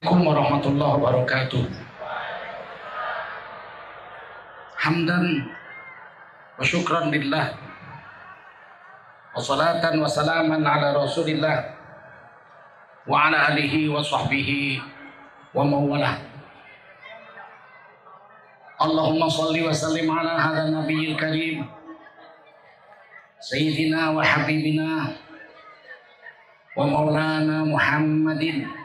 Assalamualaikum warahmatullahi wabarakatuh. Hamdan wa syukran lillah. Wa wa salaman ala rasulillah. Wa ala alihi wa sahbihi wa mawalah. Allahumma salli wa sallim ala hadha nabiyil karim. Sayyidina wa habibina wa maulana Muhammadin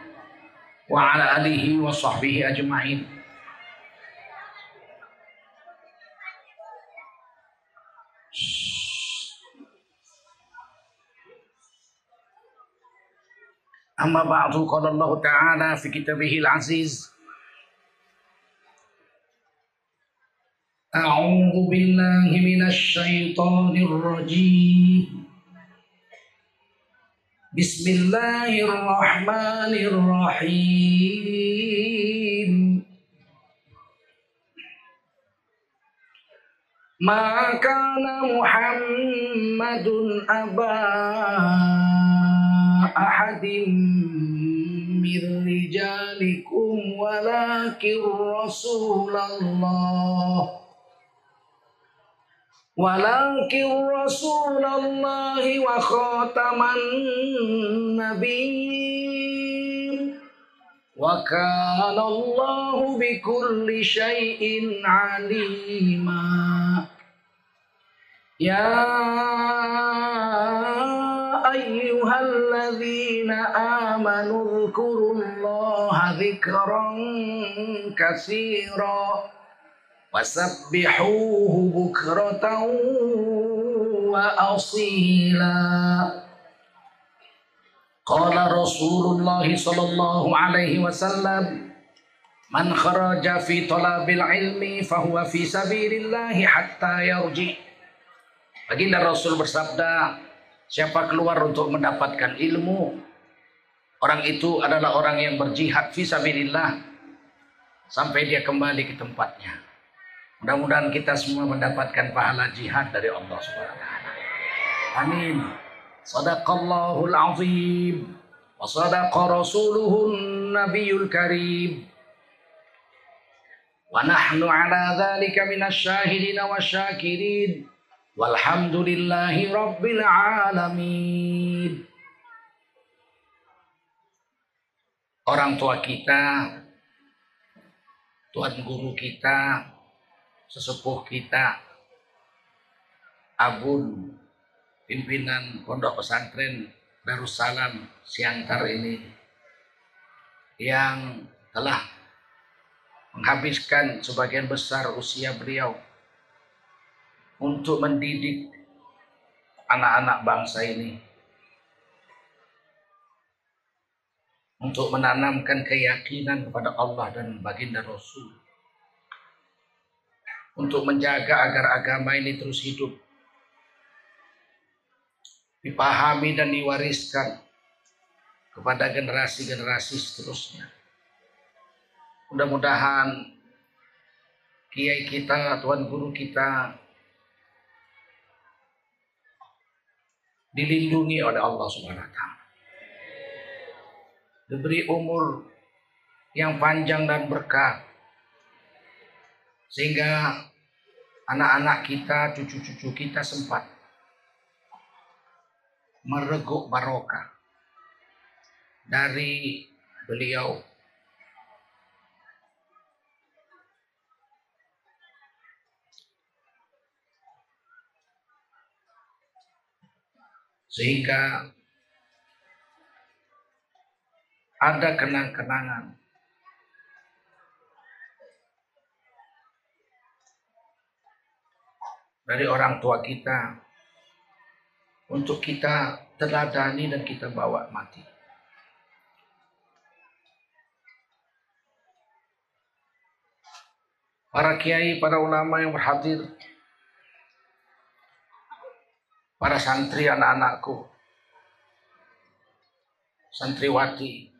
wa ala alihi wa sahbihi ajma'in. أما بعد قال الله تعالى في كتابه العزيز أعوذ بالله من الشيطان الرجيم بسم الله الرحمن الرحيم ما كان محمد أبا أحد من رجالكم ولكن رسول الله ولكن رسول الله وخاتم النبيين وكان الله بكل شيء عليما يا أيها الذين آمنوا اذكروا الله ذكرا كثيرا Fasabbihuhu bukratan wa asila. Qala Rasulullah sallallahu alaihi wasallam Man kharaja fi talabil ilmi fahuwa fi sabirillahi hatta yarji. Baginda Rasul bersabda, siapa keluar untuk mendapatkan ilmu, orang itu adalah orang yang berjihad fi sabirillah sampai dia kembali ke tempatnya. Mudah-mudahan kita semua mendapatkan pahala jihad dari Allah Subhanahu wa taala. Amin. Sadaqallahul azim wa sadaqa rasuluhun nabiyul karim. Wa nahnu ala dhalika minasy syahidin wasyakirin. Walhamdulillahi rabbil alamin. Orang tua kita, Tuhan guru kita, sesepuh kita, Abun, pimpinan Pondok Pesantren Darussalam Siantar ini, yang telah menghabiskan sebagian besar usia beliau untuk mendidik anak-anak bangsa ini. Untuk menanamkan keyakinan kepada Allah dan baginda Rasul. Untuk menjaga agar agama ini terus hidup. Dipahami dan diwariskan kepada generasi-generasi seterusnya. Mudah-mudahan kiai kita, tuan guru kita dilindungi oleh Allah Subhanahu wa taala. Diberi umur yang panjang dan berkah sehingga anak-anak kita, cucu-cucu kita sempat mereguk barokah dari beliau. Sehingga ada kenang-kenangan dari orang tua kita. Untuk kita teladani dan kita bawa mati. Para kiai, para ulama yang berhadir. Para santri anak-anakku, santriwati,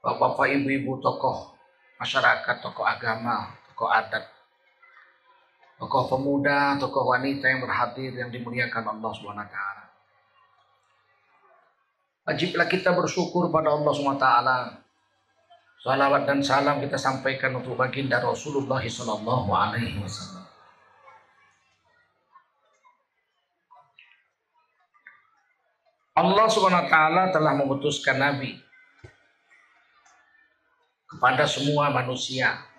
bapak-bapak, ibu-ibu, tokoh masyarakat, tokoh agama, tokoh adat, tokoh pemuda, tokoh wanita yang berhadir yang dimuliakan Allah Subhanahu wa taala. Wajiblah kita bersyukur pada Allah SWT. Salawat dan salam kita sampaikan untuk baginda Rasulullah Sallallahu Alaihi Wasallam. Allah SWT telah memutuskan Nabi kepada semua manusia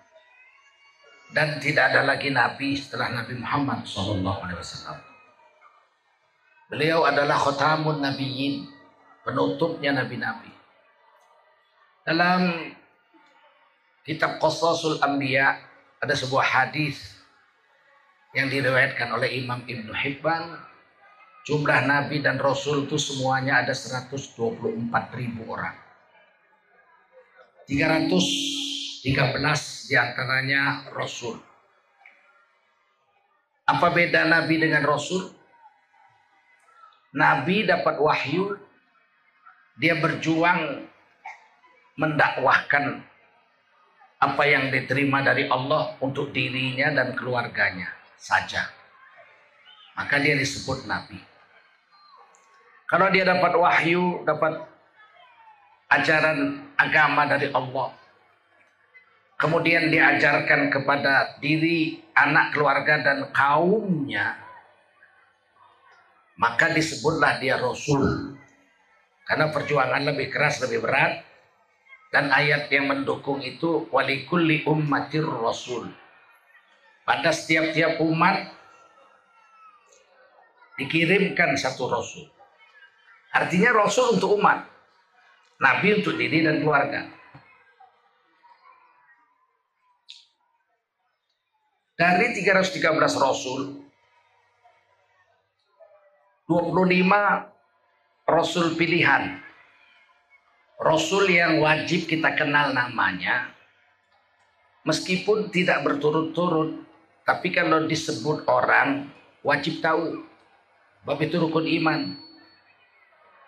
dan tidak ada lagi Nabi setelah Nabi Muhammad SAW. Beliau adalah khotamun nabiyyin penutupnya nabi-nabi. Dalam kitab Qasasul Anbiya ada sebuah hadis yang diriwayatkan oleh Imam Ibn Hibban jumlah nabi dan rasul itu semuanya ada 124 ribu orang 313 di antaranya rasul apa beda nabi dengan rasul nabi dapat wahyu dia berjuang mendakwahkan apa yang diterima dari Allah untuk dirinya dan keluarganya saja. Maka dia disebut nabi. Kalau dia dapat wahyu, dapat ajaran agama dari Allah, kemudian diajarkan kepada diri, anak keluarga dan kaumnya, maka disebutlah dia rasul. Karena perjuangan lebih keras, lebih berat. Dan ayat yang mendukung itu walikulli ummatir rasul. Pada setiap-tiap umat dikirimkan satu rasul. Artinya rasul untuk umat. Nabi untuk diri dan keluarga. Dari 313 rasul, 25 Rasul pilihan. Rasul yang wajib kita kenal namanya. Meskipun tidak berturut-turut. Tapi kalau disebut orang wajib tahu. Bab itu rukun iman.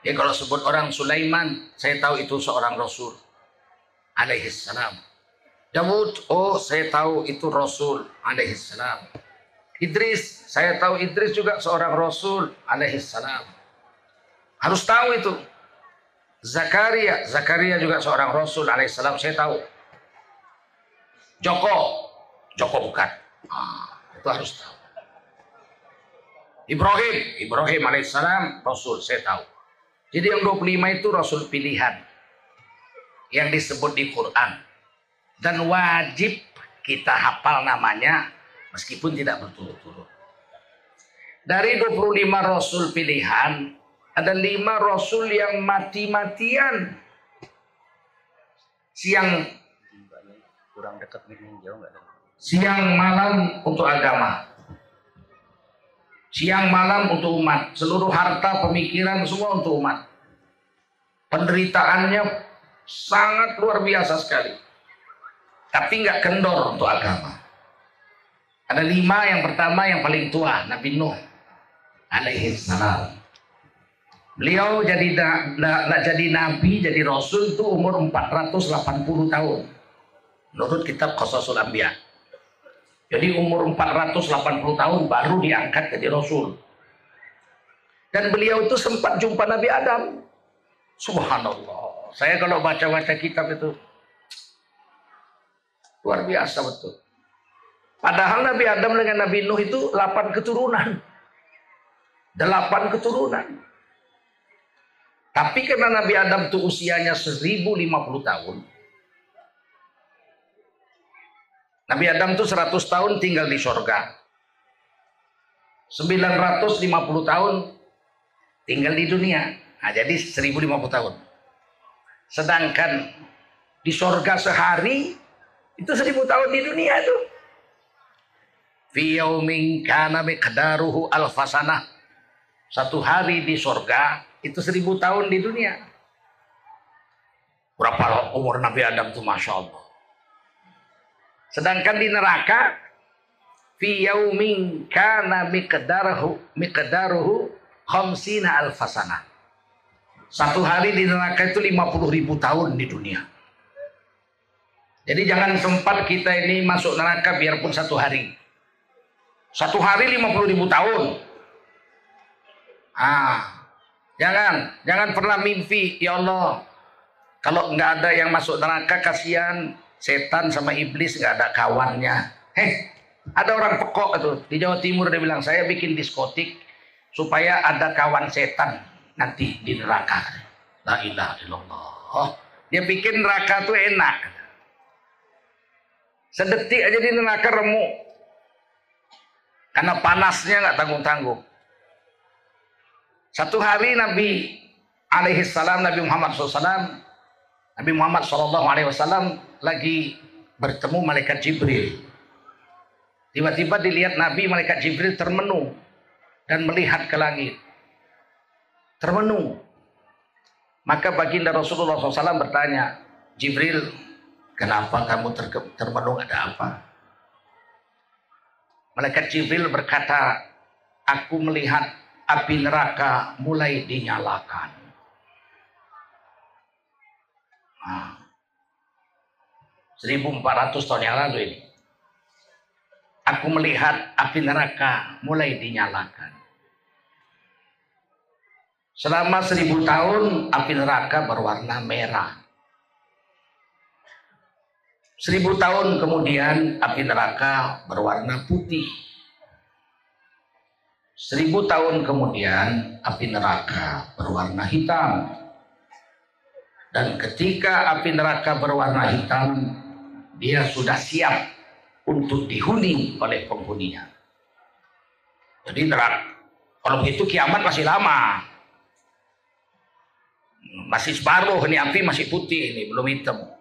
Ya kalau sebut orang Sulaiman, saya tahu itu seorang Rasul. Alaihissalam. Dawud, oh saya tahu itu Rasul. Alaihissalam. Idris, saya tahu Idris juga seorang Rasul. Alaihissalam. Harus tahu itu. Zakaria, Zakaria juga seorang Rasul alaihissalam, saya tahu. Joko, Joko bukan. Ah, itu harus tahu. Ibrahim, Ibrahim alaihissalam, Rasul, saya tahu. Jadi yang 25 itu Rasul pilihan. Yang disebut di Quran. Dan wajib kita hafal namanya meskipun tidak berturut-turut. Dari 25 Rasul pilihan, ada lima rasul yang mati-matian. Siang kurang dekat jauh Siang malam untuk agama. Siang malam untuk umat. Seluruh harta, pemikiran semua untuk umat. Penderitaannya sangat luar biasa sekali. Tapi nggak kendor untuk agama. Ada lima yang pertama yang paling tua, Nabi Nuh alaihi salam. Beliau jadi da, da, da, jadi nabi, jadi rasul itu umur 480 tahun. Menurut kitab Qasasul Anbiya. Jadi umur 480 tahun baru diangkat jadi rasul. Dan beliau itu sempat jumpa Nabi Adam. Subhanallah. Saya kalau baca-baca kitab itu luar biasa betul. Padahal Nabi Adam dengan Nabi Nuh itu 8 keturunan. 8 keturunan. Tapi karena Nabi Adam itu usianya 1050 tahun. Nabi Adam itu 100 tahun tinggal di sorga. 950 tahun tinggal di dunia. Nah, jadi 1050 tahun. Sedangkan di sorga sehari itu 1000 tahun di dunia itu. Fi yaumin kana miqdaruhu alfasanah. Satu hari di sorga itu seribu tahun di dunia. Berapa umur Nabi Adam itu Masya Allah. Sedangkan di neraka fi yaumin kana miqdaruhu miqdaruhu khamsina alfasana. Satu hari di neraka itu 50 ribu tahun di dunia. Jadi jangan sempat kita ini masuk neraka biarpun satu hari. Satu hari 50 ribu tahun. Ah, Jangan, jangan pernah mimpi, ya Allah. Kalau nggak ada yang masuk neraka, kasihan setan sama iblis nggak ada kawannya. Heh, ada orang pekok itu di Jawa Timur dia bilang saya bikin diskotik supaya ada kawan setan nanti di neraka. La ilaha illallah. Dia bikin neraka tuh enak. Sedetik aja di neraka remuk. Karena panasnya nggak tanggung-tanggung. Satu hari Nabi alaihi salam Nabi Muhammad SAW Nabi Muhammad SAW alaihi wasallam lagi bertemu malaikat Jibril. Tiba-tiba dilihat Nabi malaikat Jibril termenung dan melihat ke langit. Termenung. Maka baginda Rasulullah SAW bertanya, Jibril, kenapa kamu termenung ada apa? Malaikat Jibril berkata, aku melihat api neraka mulai dinyalakan. Nah, 1400 tahun yang lalu ini. Aku melihat api neraka mulai dinyalakan. Selama seribu tahun api neraka berwarna merah. Seribu tahun kemudian api neraka berwarna putih. Seribu tahun kemudian api neraka berwarna hitam. Dan ketika api neraka berwarna hitam, dia sudah siap untuk dihuni oleh penghuninya. Jadi neraka, kalau begitu kiamat masih lama. Masih separuh, ini api masih putih, ini belum hitam.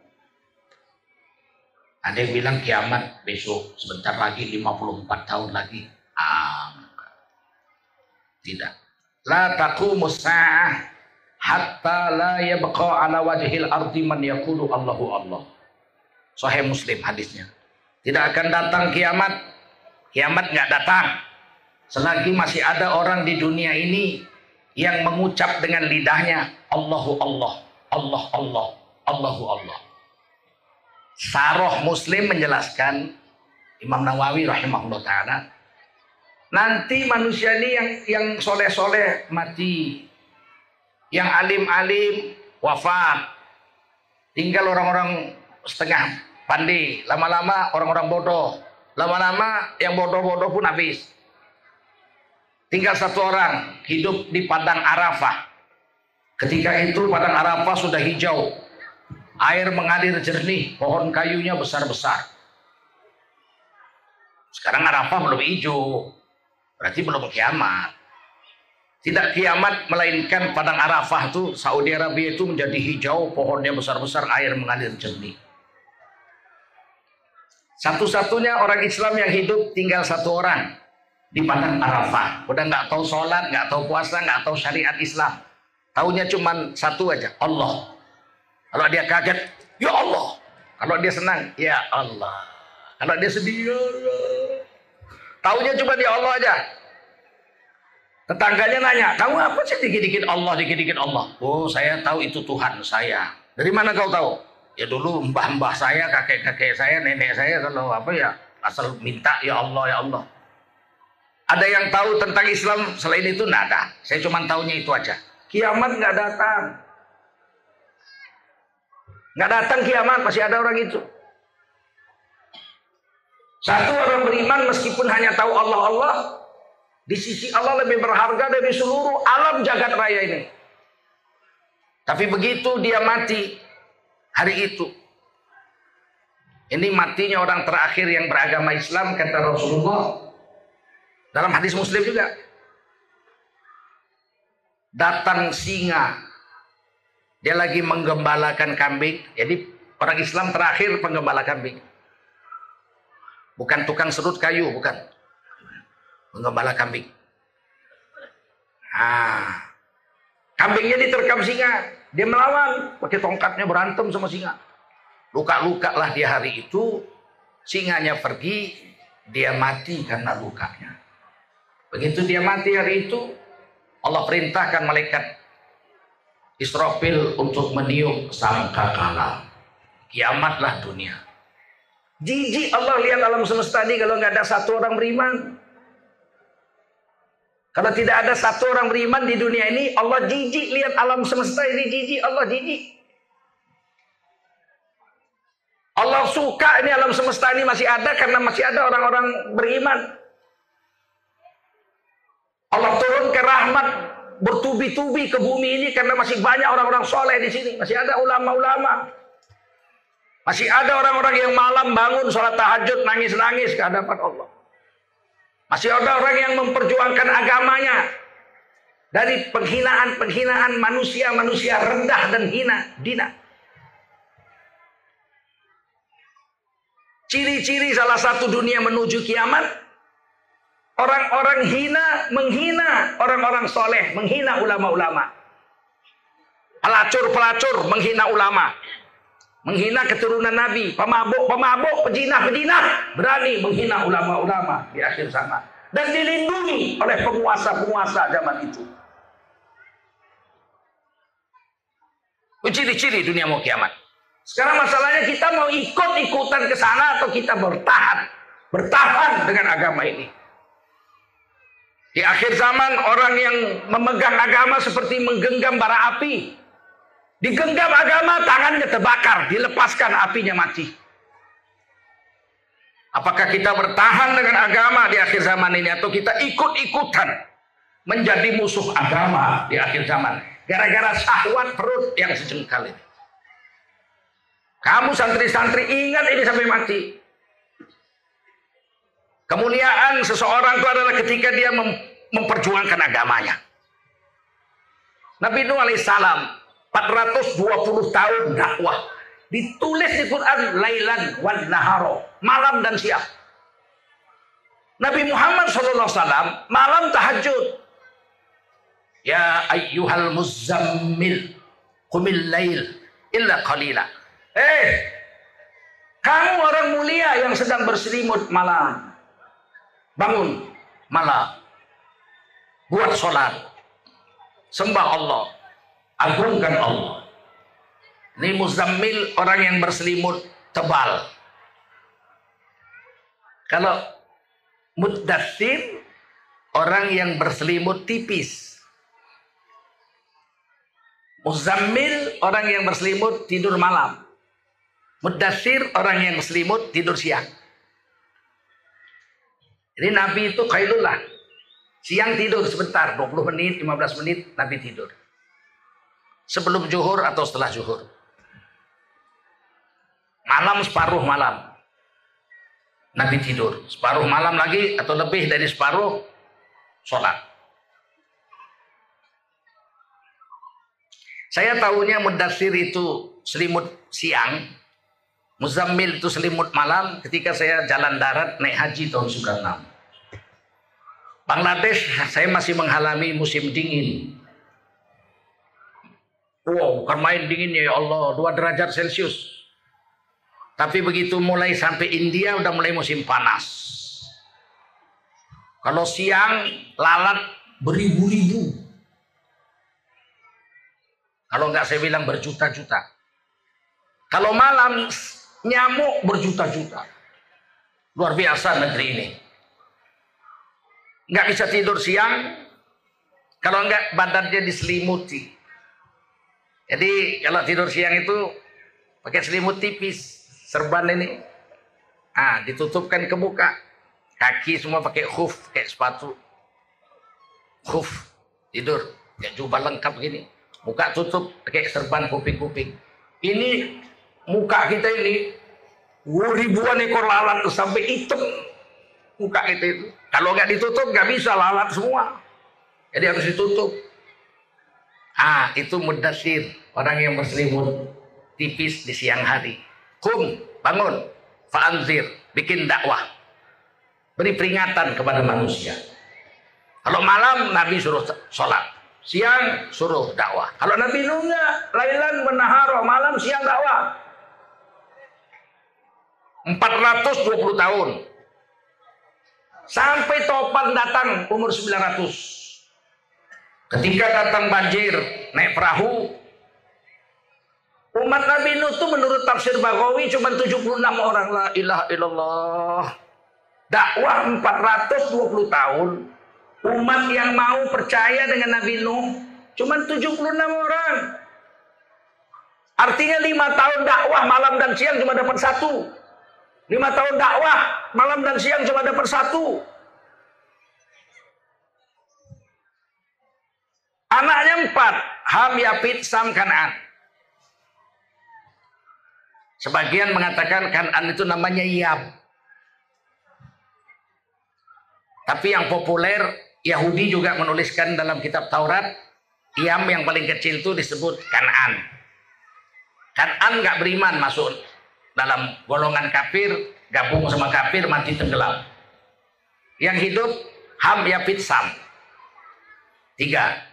Ada yang bilang kiamat besok, sebentar lagi 54 tahun lagi. Ah, tidak. La taqumu sa'ah hatta la yabqa ala wajhil ardi man yaqulu Allahu Allah. Sahih Muslim hadisnya. Tidak akan datang kiamat. Kiamat nggak datang. Selagi masih ada orang di dunia ini yang mengucap dengan lidahnya Allahu Allah, Allah Allah, Allahu Allah. Saroh Muslim menjelaskan Imam Nawawi rahimahullah taala Nanti manusia ini yang yang soleh-soleh mati. Yang alim-alim wafat. Tinggal orang-orang setengah pandai. Lama-lama orang-orang bodoh. Lama-lama yang bodoh-bodoh pun habis. Tinggal satu orang hidup di padang Arafah. Ketika itu padang Arafah sudah hijau. Air mengalir jernih, pohon kayunya besar-besar. Sekarang Arafah belum hijau. Berarti belum kiamat. Tidak kiamat melainkan padang Arafah itu Saudi Arabia itu menjadi hijau, pohonnya besar-besar, air mengalir jernih. Satu-satunya orang Islam yang hidup tinggal satu orang di padang Arafah. Udah nggak tahu sholat, nggak tahu puasa, nggak tahu syariat Islam. Taunya cuma satu aja, Allah. Kalau dia kaget, ya Allah. Kalau dia senang, ya Allah. Kalau dia sedih, ya Allah. Taunya cuma di Allah aja. Tetangganya nanya, kamu apa sih dikit-dikit Allah, dikit-dikit Allah? Oh, saya tahu itu Tuhan saya. Dari mana kau tahu? Ya dulu mbah-mbah saya, kakek-kakek saya, nenek saya kalau apa ya asal minta ya Allah ya Allah. Ada yang tahu tentang Islam selain itu? Nggak. Saya cuma tahunya itu aja. Kiamat nggak datang. Nggak datang kiamat, masih ada orang itu. Satu orang beriman meskipun hanya tahu Allah Allah, di sisi Allah lebih berharga dari seluruh alam jagat raya ini. Tapi begitu dia mati hari itu, ini matinya orang terakhir yang beragama Islam kata Rasulullah dalam hadis Muslim juga. Datang singa, dia lagi menggembalakan kambing. Jadi orang Islam terakhir penggembala kambing. Bukan tukang serut kayu, bukan. Penggembala kambing. Ah, kambingnya diterkam singa. Dia melawan, pakai tongkatnya berantem sama singa. Luka-luka lah dia hari itu. Singanya pergi, dia mati karena lukanya. Begitu dia mati hari itu, Allah perintahkan malaikat Israfil untuk meniup sangkakala. Kiamatlah dunia. Jijik Allah lihat alam semesta ini kalau nggak ada satu orang beriman. Kalau tidak ada satu orang beriman di dunia ini, Allah jijik lihat alam semesta ini jijik, Allah jijik. Allah suka ini alam semesta ini masih ada karena masih ada orang-orang beriman. Allah turun ke rahmat bertubi-tubi ke bumi ini karena masih banyak orang-orang soleh di sini. Masih ada ulama-ulama. Masih ada orang-orang yang malam bangun sholat tahajud nangis-nangis ke hadapan Allah. Masih ada orang yang memperjuangkan agamanya dari penghinaan-penghinaan manusia-manusia rendah dan hina, dina. Ciri-ciri salah satu dunia menuju kiamat Orang-orang hina menghina orang-orang soleh, menghina ulama-ulama. Pelacur-pelacur menghina ulama. Menghina keturunan Nabi, pemabuk-pemabuk, pejinah-pejinah berani menghina ulama-ulama di akhir zaman dan dilindungi oleh penguasa-penguasa zaman itu. Ciri-ciri dunia mau kiamat. Sekarang masalahnya kita mau ikut-ikutan ke sana atau kita bertahan, bertahan dengan agama ini. Di akhir zaman orang yang memegang agama seperti menggenggam bara api. Digenggam agama tangannya terbakar, dilepaskan apinya mati. Apakah kita bertahan dengan agama di akhir zaman ini atau kita ikut-ikutan menjadi musuh agama di akhir zaman gara-gara syahwat perut yang sejengkal ini. Kamu santri-santri ingat ini sampai mati. Kemuliaan seseorang itu adalah ketika dia mem memperjuangkan agamanya. Nabi Nuh alaihissalam 420 tahun dakwah Ditulis di Quran lailan wan naharo, malam dan siang. Nabi Muhammad SAW malam tahajud. Ya ayyuhal muzammil qumil lail illa qalila. Eh, kamu orang mulia yang sedang berselimut malam. Bangun malam. Buat sholat. Sembah Allah. Agungkan Allah. Ini muzammil orang yang berselimut tebal. Kalau muddathir orang yang berselimut tipis. Muzammil orang yang berselimut tidur malam. Muddathir orang yang berselimut tidur siang. Jadi Nabi itu kailullah. Siang tidur sebentar, 20 menit, 15 menit Nabi tidur. Sebelum zuhur atau setelah zuhur. Malam separuh malam. Nabi tidur. Separuh malam lagi atau lebih dari separuh sholat. Saya tahunya mudasir itu selimut siang. Muzammil itu selimut malam ketika saya jalan darat naik haji tahun 96. Bangladesh saya masih mengalami musim dingin. Wow, bukan main dinginnya ya Allah, 2 derajat Celcius. Tapi begitu mulai sampai India udah mulai musim panas. Kalau siang lalat beribu-ribu. Kalau nggak saya bilang berjuta-juta. Kalau malam nyamuk berjuta-juta. Luar biasa negeri ini. Nggak bisa tidur siang. Kalau nggak badannya diselimuti. Jadi kalau tidur siang itu pakai selimut tipis serban ini ah ditutupkan ke muka kaki semua pakai khuf kayak sepatu khuf tidur ya jubah lengkap gini muka tutup pakai serban kuping-kuping ini muka kita ini ribuan ekor lalat sampai hitam muka kita itu kalau nggak ditutup nggak bisa lalat semua jadi harus ditutup ah itu mudasir orang yang berselimut tipis di siang hari Kum, bangun. Fa'anzir, bikin dakwah. Beri peringatan kepada manusia. Kalau malam Nabi suruh sholat. Siang suruh dakwah. Kalau Nabi Nuh lailan menaharo, malam siang dakwah. 420 tahun. Sampai topan datang umur 900. Ketika datang banjir, naik perahu, Umat Nabi Nuh itu menurut tafsir Bagawi cuma 76 orang la ilaha illallah. Dakwah 420 tahun. Umat yang mau percaya dengan Nabi Nuh cuma 76 orang. Artinya lima tahun dakwah malam dan siang cuma dapat satu. Lima tahun dakwah malam dan siang cuma dapat satu. Anaknya empat. Ham, Yapit, Sam, Kanan. Sebagian mengatakan Kanan itu namanya Yab. Tapi yang populer Yahudi juga menuliskan dalam kitab Taurat, Iam yang paling kecil itu disebut Kanan. Kanan nggak beriman masuk dalam golongan kafir, gabung sama kafir, mati tenggelam. Yang hidup Ham Yapit Sam. Tiga.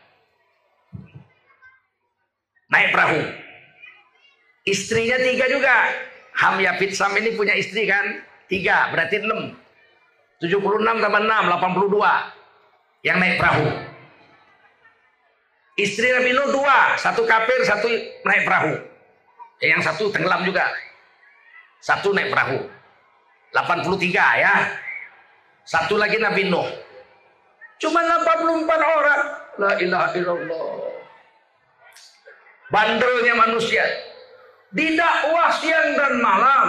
Naik perahu. Istrinya tiga juga. Ham Yapit Sam ini punya istri kan? Tiga, berarti enam. 76 tambah 6, 82 yang naik perahu. Istri Nabi Nuh dua, satu kafir, satu naik perahu. Yang satu tenggelam juga. Satu naik perahu. 83 ya. Satu lagi Nabi Nuh. Cuma 84 orang. La ilaha illallah. Bandelnya manusia. Didakwah siang dan malam.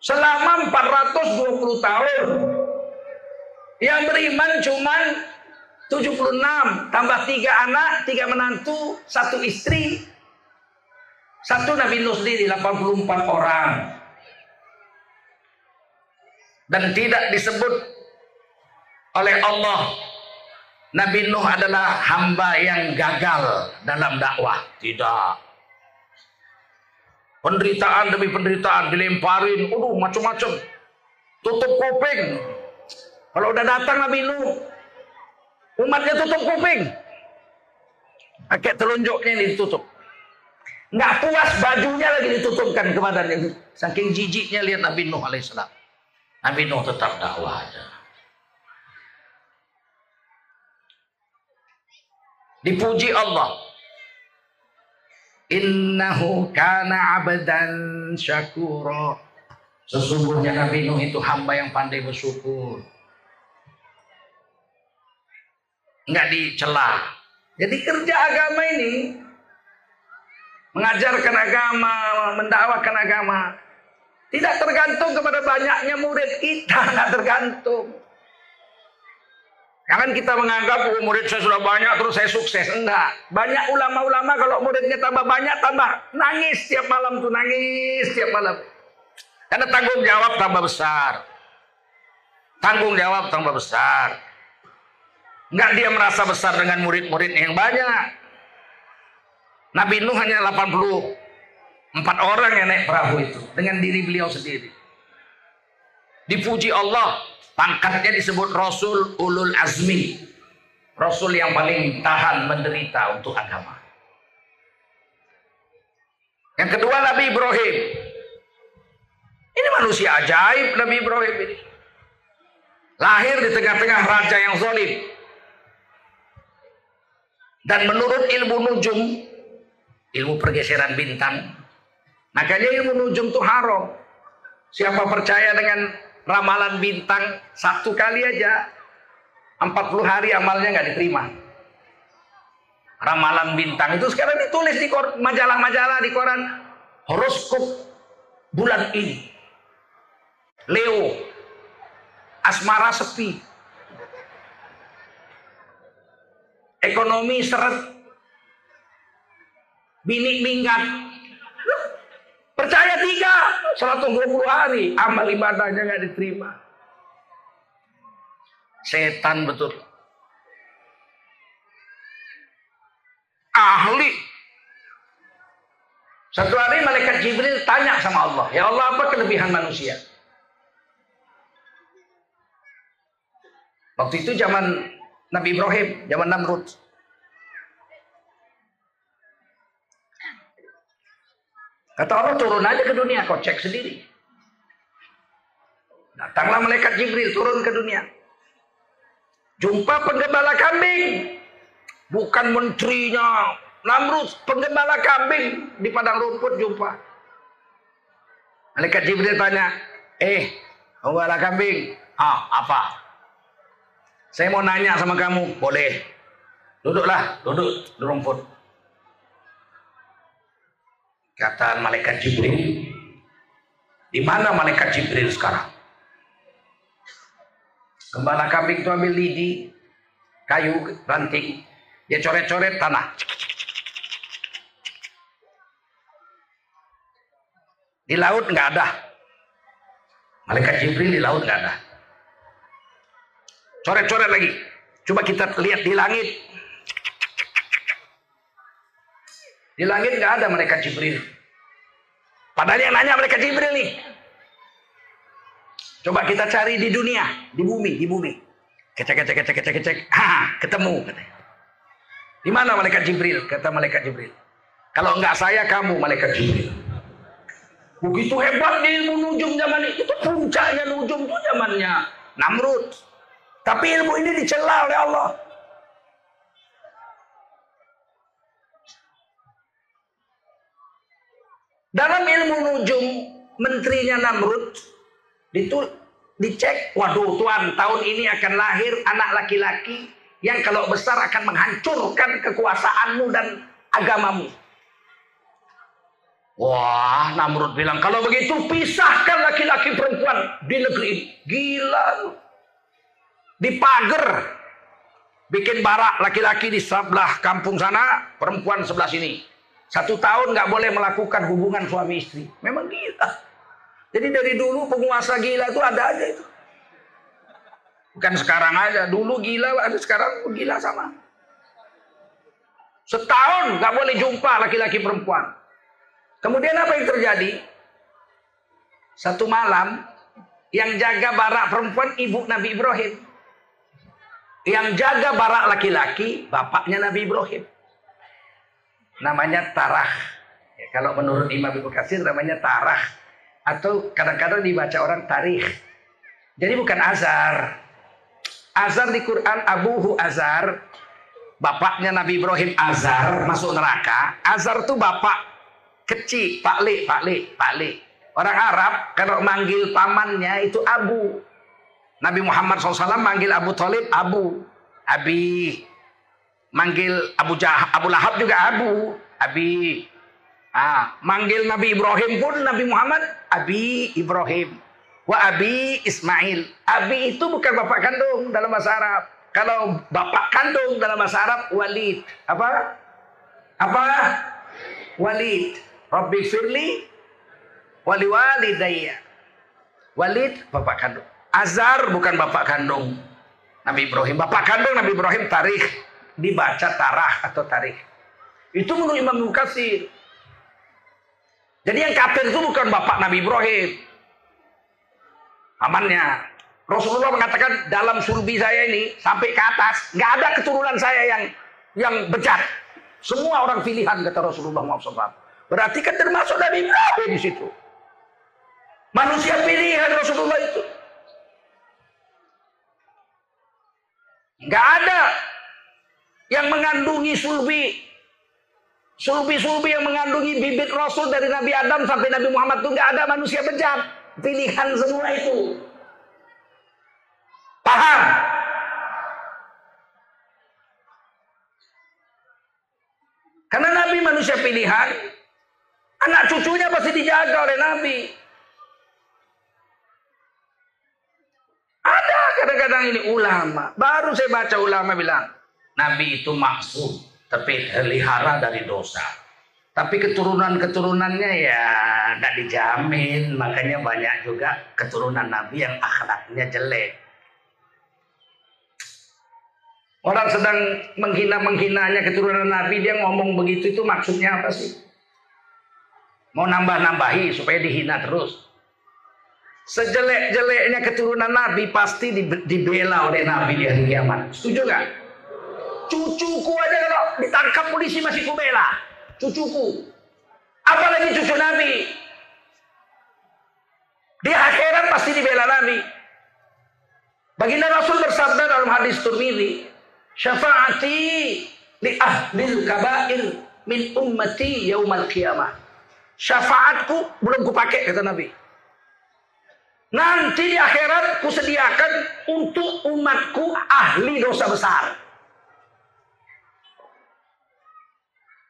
Selama 420 tahun. Yang beriman cuman 76 tambah tiga anak, tiga menantu, satu istri. Satu Nabi Nuh sendiri 84 orang. Dan tidak disebut oleh Allah Nabi Nuh adalah hamba yang gagal dalam dakwah. Tidak. Penderitaan demi penderitaan dilemparin, udah macam-macam. Tutup kuping, kalau udah datang Nabi Nuh, umatnya tutup kuping. Pakai telunjuknya ditutup. Nggak puas bajunya lagi ditutupkan ke badannya. Saking jijiknya lihat Nabi Nuh alaihissalam. Nabi Nuh tetap dakwah aja. Dipuji Allah. Innahu kana abdan syakura. Sesungguhnya Nabi Nuh itu hamba yang pandai bersyukur. nggak dicela. Jadi kerja agama ini mengajarkan agama, mendakwakan agama tidak tergantung kepada banyaknya murid kita, nggak tergantung. Jangan kita menganggap oh, murid saya sudah banyak terus saya sukses. Enggak. Banyak ulama-ulama kalau muridnya tambah banyak tambah nangis setiap malam tuh nangis setiap malam. Karena tanggung jawab tambah besar. Tanggung jawab tambah besar. Enggak dia merasa besar dengan murid-murid yang banyak. Nabi Nuh hanya 84 orang yang naik perahu itu. Dengan diri beliau sendiri. Dipuji Allah. Pangkatnya disebut Rasul Ulul Azmi. Rasul yang paling tahan menderita untuk agama. Yang kedua Nabi Ibrahim. Ini manusia ajaib Nabi Ibrahim ini. Lahir di tengah-tengah raja yang zalim. Dan menurut ilmu nujum, ilmu pergeseran bintang, makanya ilmu nujum itu haram. Siapa percaya dengan ramalan bintang satu kali aja, 40 hari amalnya nggak diterima. Ramalan bintang itu sekarang ditulis di majalah-majalah di koran horoskop bulan ini. Leo, asmara sepi, ekonomi seret, bini minggat. Percaya tiga, 120 hari, amal ibadahnya nggak diterima. Setan betul. Ahli. Satu hari malaikat Jibril tanya sama Allah, ya Allah apa kelebihan manusia? Waktu itu zaman Nabi Ibrahim, zaman Namrud. Kata Allah turun aja ke dunia, kau cek sendiri. Datanglah malaikat Jibril turun ke dunia. Jumpa penggembala kambing. Bukan menterinya. Namrud penggembala kambing di padang rumput jumpa. Malaikat Jibril tanya, eh penggembala kambing, ah apa? Saya mau nanya sama kamu, boleh. Duduklah, duduk di rumput. Kata malaikat Jibril, di mana malaikat Jibril sekarang? Gembala kambing itu ambil lidi, kayu, ranting. Dia coret-coret tanah. Di laut nggak ada. Malaikat Jibril di laut nggak ada. Coret-coret lagi. Coba kita lihat di langit. Di langit nggak ada malaikat Jibril. Padahal yang nanya malaikat Jibril nih. Coba kita cari di dunia, di bumi, di bumi. Kecek, kecek, kecek, kecek, kecek. Ha, ketemu. Di mana malaikat Jibril? Kata malaikat Jibril. Kalau enggak saya, kamu malaikat Jibril. Begitu hebat di ilmu nujum zaman itu. Itu puncaknya nujum itu zamannya Namrud. Tapi ilmu ini dicela oleh Allah. Dalam ilmu nujum, menterinya Namrud itu dicek, waduh tuan tahun ini akan lahir anak laki-laki yang kalau besar akan menghancurkan kekuasaanmu dan agamamu. Wah, Namrud bilang, kalau begitu pisahkan laki-laki perempuan di negeri ini. Gila. Di pagar. Bikin barak laki-laki di sebelah kampung sana, perempuan sebelah sini. Satu tahun nggak boleh melakukan hubungan suami istri. Memang gila. Jadi dari dulu penguasa gila itu ada aja itu. Bukan sekarang aja. Dulu gila, ada sekarang gila sama. Setahun nggak boleh jumpa laki-laki perempuan. Kemudian apa yang terjadi? Satu malam yang jaga barak perempuan ibu Nabi Ibrahim. Yang jaga barak laki-laki bapaknya Nabi Ibrahim. Namanya Tarah. Ya, kalau menurut Imam Ibnu Katsir namanya Tarah atau kadang-kadang dibaca orang tarikh. Jadi bukan azar. Azar di Quran Abuhu Azar. Bapaknya Nabi Ibrahim Azar masuk neraka. Azar itu bapak kecil, Pak Le, Pak Le, Pak Le. Orang Arab kalau manggil pamannya itu Abu. Nabi Muhammad SAW manggil Abu Talib Abu. Abi. Manggil Abu Jah Abu Lahab juga Abu. Abi. Ah, manggil Nabi Ibrahim pun Nabi Muhammad Abi Ibrahim. Wa Abi Ismail. Abi itu bukan bapak kandung dalam bahasa Arab. Kalau bapak kandung dalam bahasa Arab Walid. Apa? Apa? Walid. Rabbi firli wali walidayya. Walid bapak kandung. Azar bukan bapak kandung Nabi Ibrahim. Bapak kandung Nabi Ibrahim tarikh dibaca tarah atau tarikh. Itu menurut Imam Mukatsir. Jadi yang kafir itu bukan bapak Nabi Ibrahim. Amannya. Rasulullah mengatakan dalam surbi saya ini sampai ke atas nggak ada keturunan saya yang yang bejat. Semua orang pilihan kata Rasulullah SAW. Berarti kan termasuk Nabi Ibrahim di situ. Manusia pilihan Rasulullah itu. Enggak ada yang mengandungi sulbi. Sulbi-sulbi yang mengandungi bibit Rasul dari Nabi Adam sampai Nabi Muhammad itu enggak ada manusia bejat. Pilihan semua itu. Paham? Karena Nabi manusia pilihan, Anak cucunya pasti dijaga oleh Nabi. Ada kadang-kadang ini ulama. Baru saya baca ulama bilang. Nabi itu maksud. Tapi terlihara dari dosa. Tapi keturunan-keturunannya ya nggak dijamin. Makanya banyak juga keturunan Nabi yang akhlaknya jelek. Orang sedang menghina-menghinanya keturunan Nabi, dia ngomong begitu itu maksudnya apa sih? Mau nambah-nambahi supaya dihina terus. Sejelek-jeleknya keturunan Nabi pasti dibela oleh Nabi di hari kiamat. Setuju gak? Cucuku aja kalau ditangkap polisi masih kubela. Cucuku. Apalagi cucu Nabi. Di akhirat pasti dibela Nabi. Baginda Rasul bersabda dalam hadis Turmidi, syafaati li ahlil kabair min ummati yaumal qiyamah. Syafaatku belum kupakai kata Nabi. Nanti di akhirat kusediakan untuk umatku ahli dosa besar.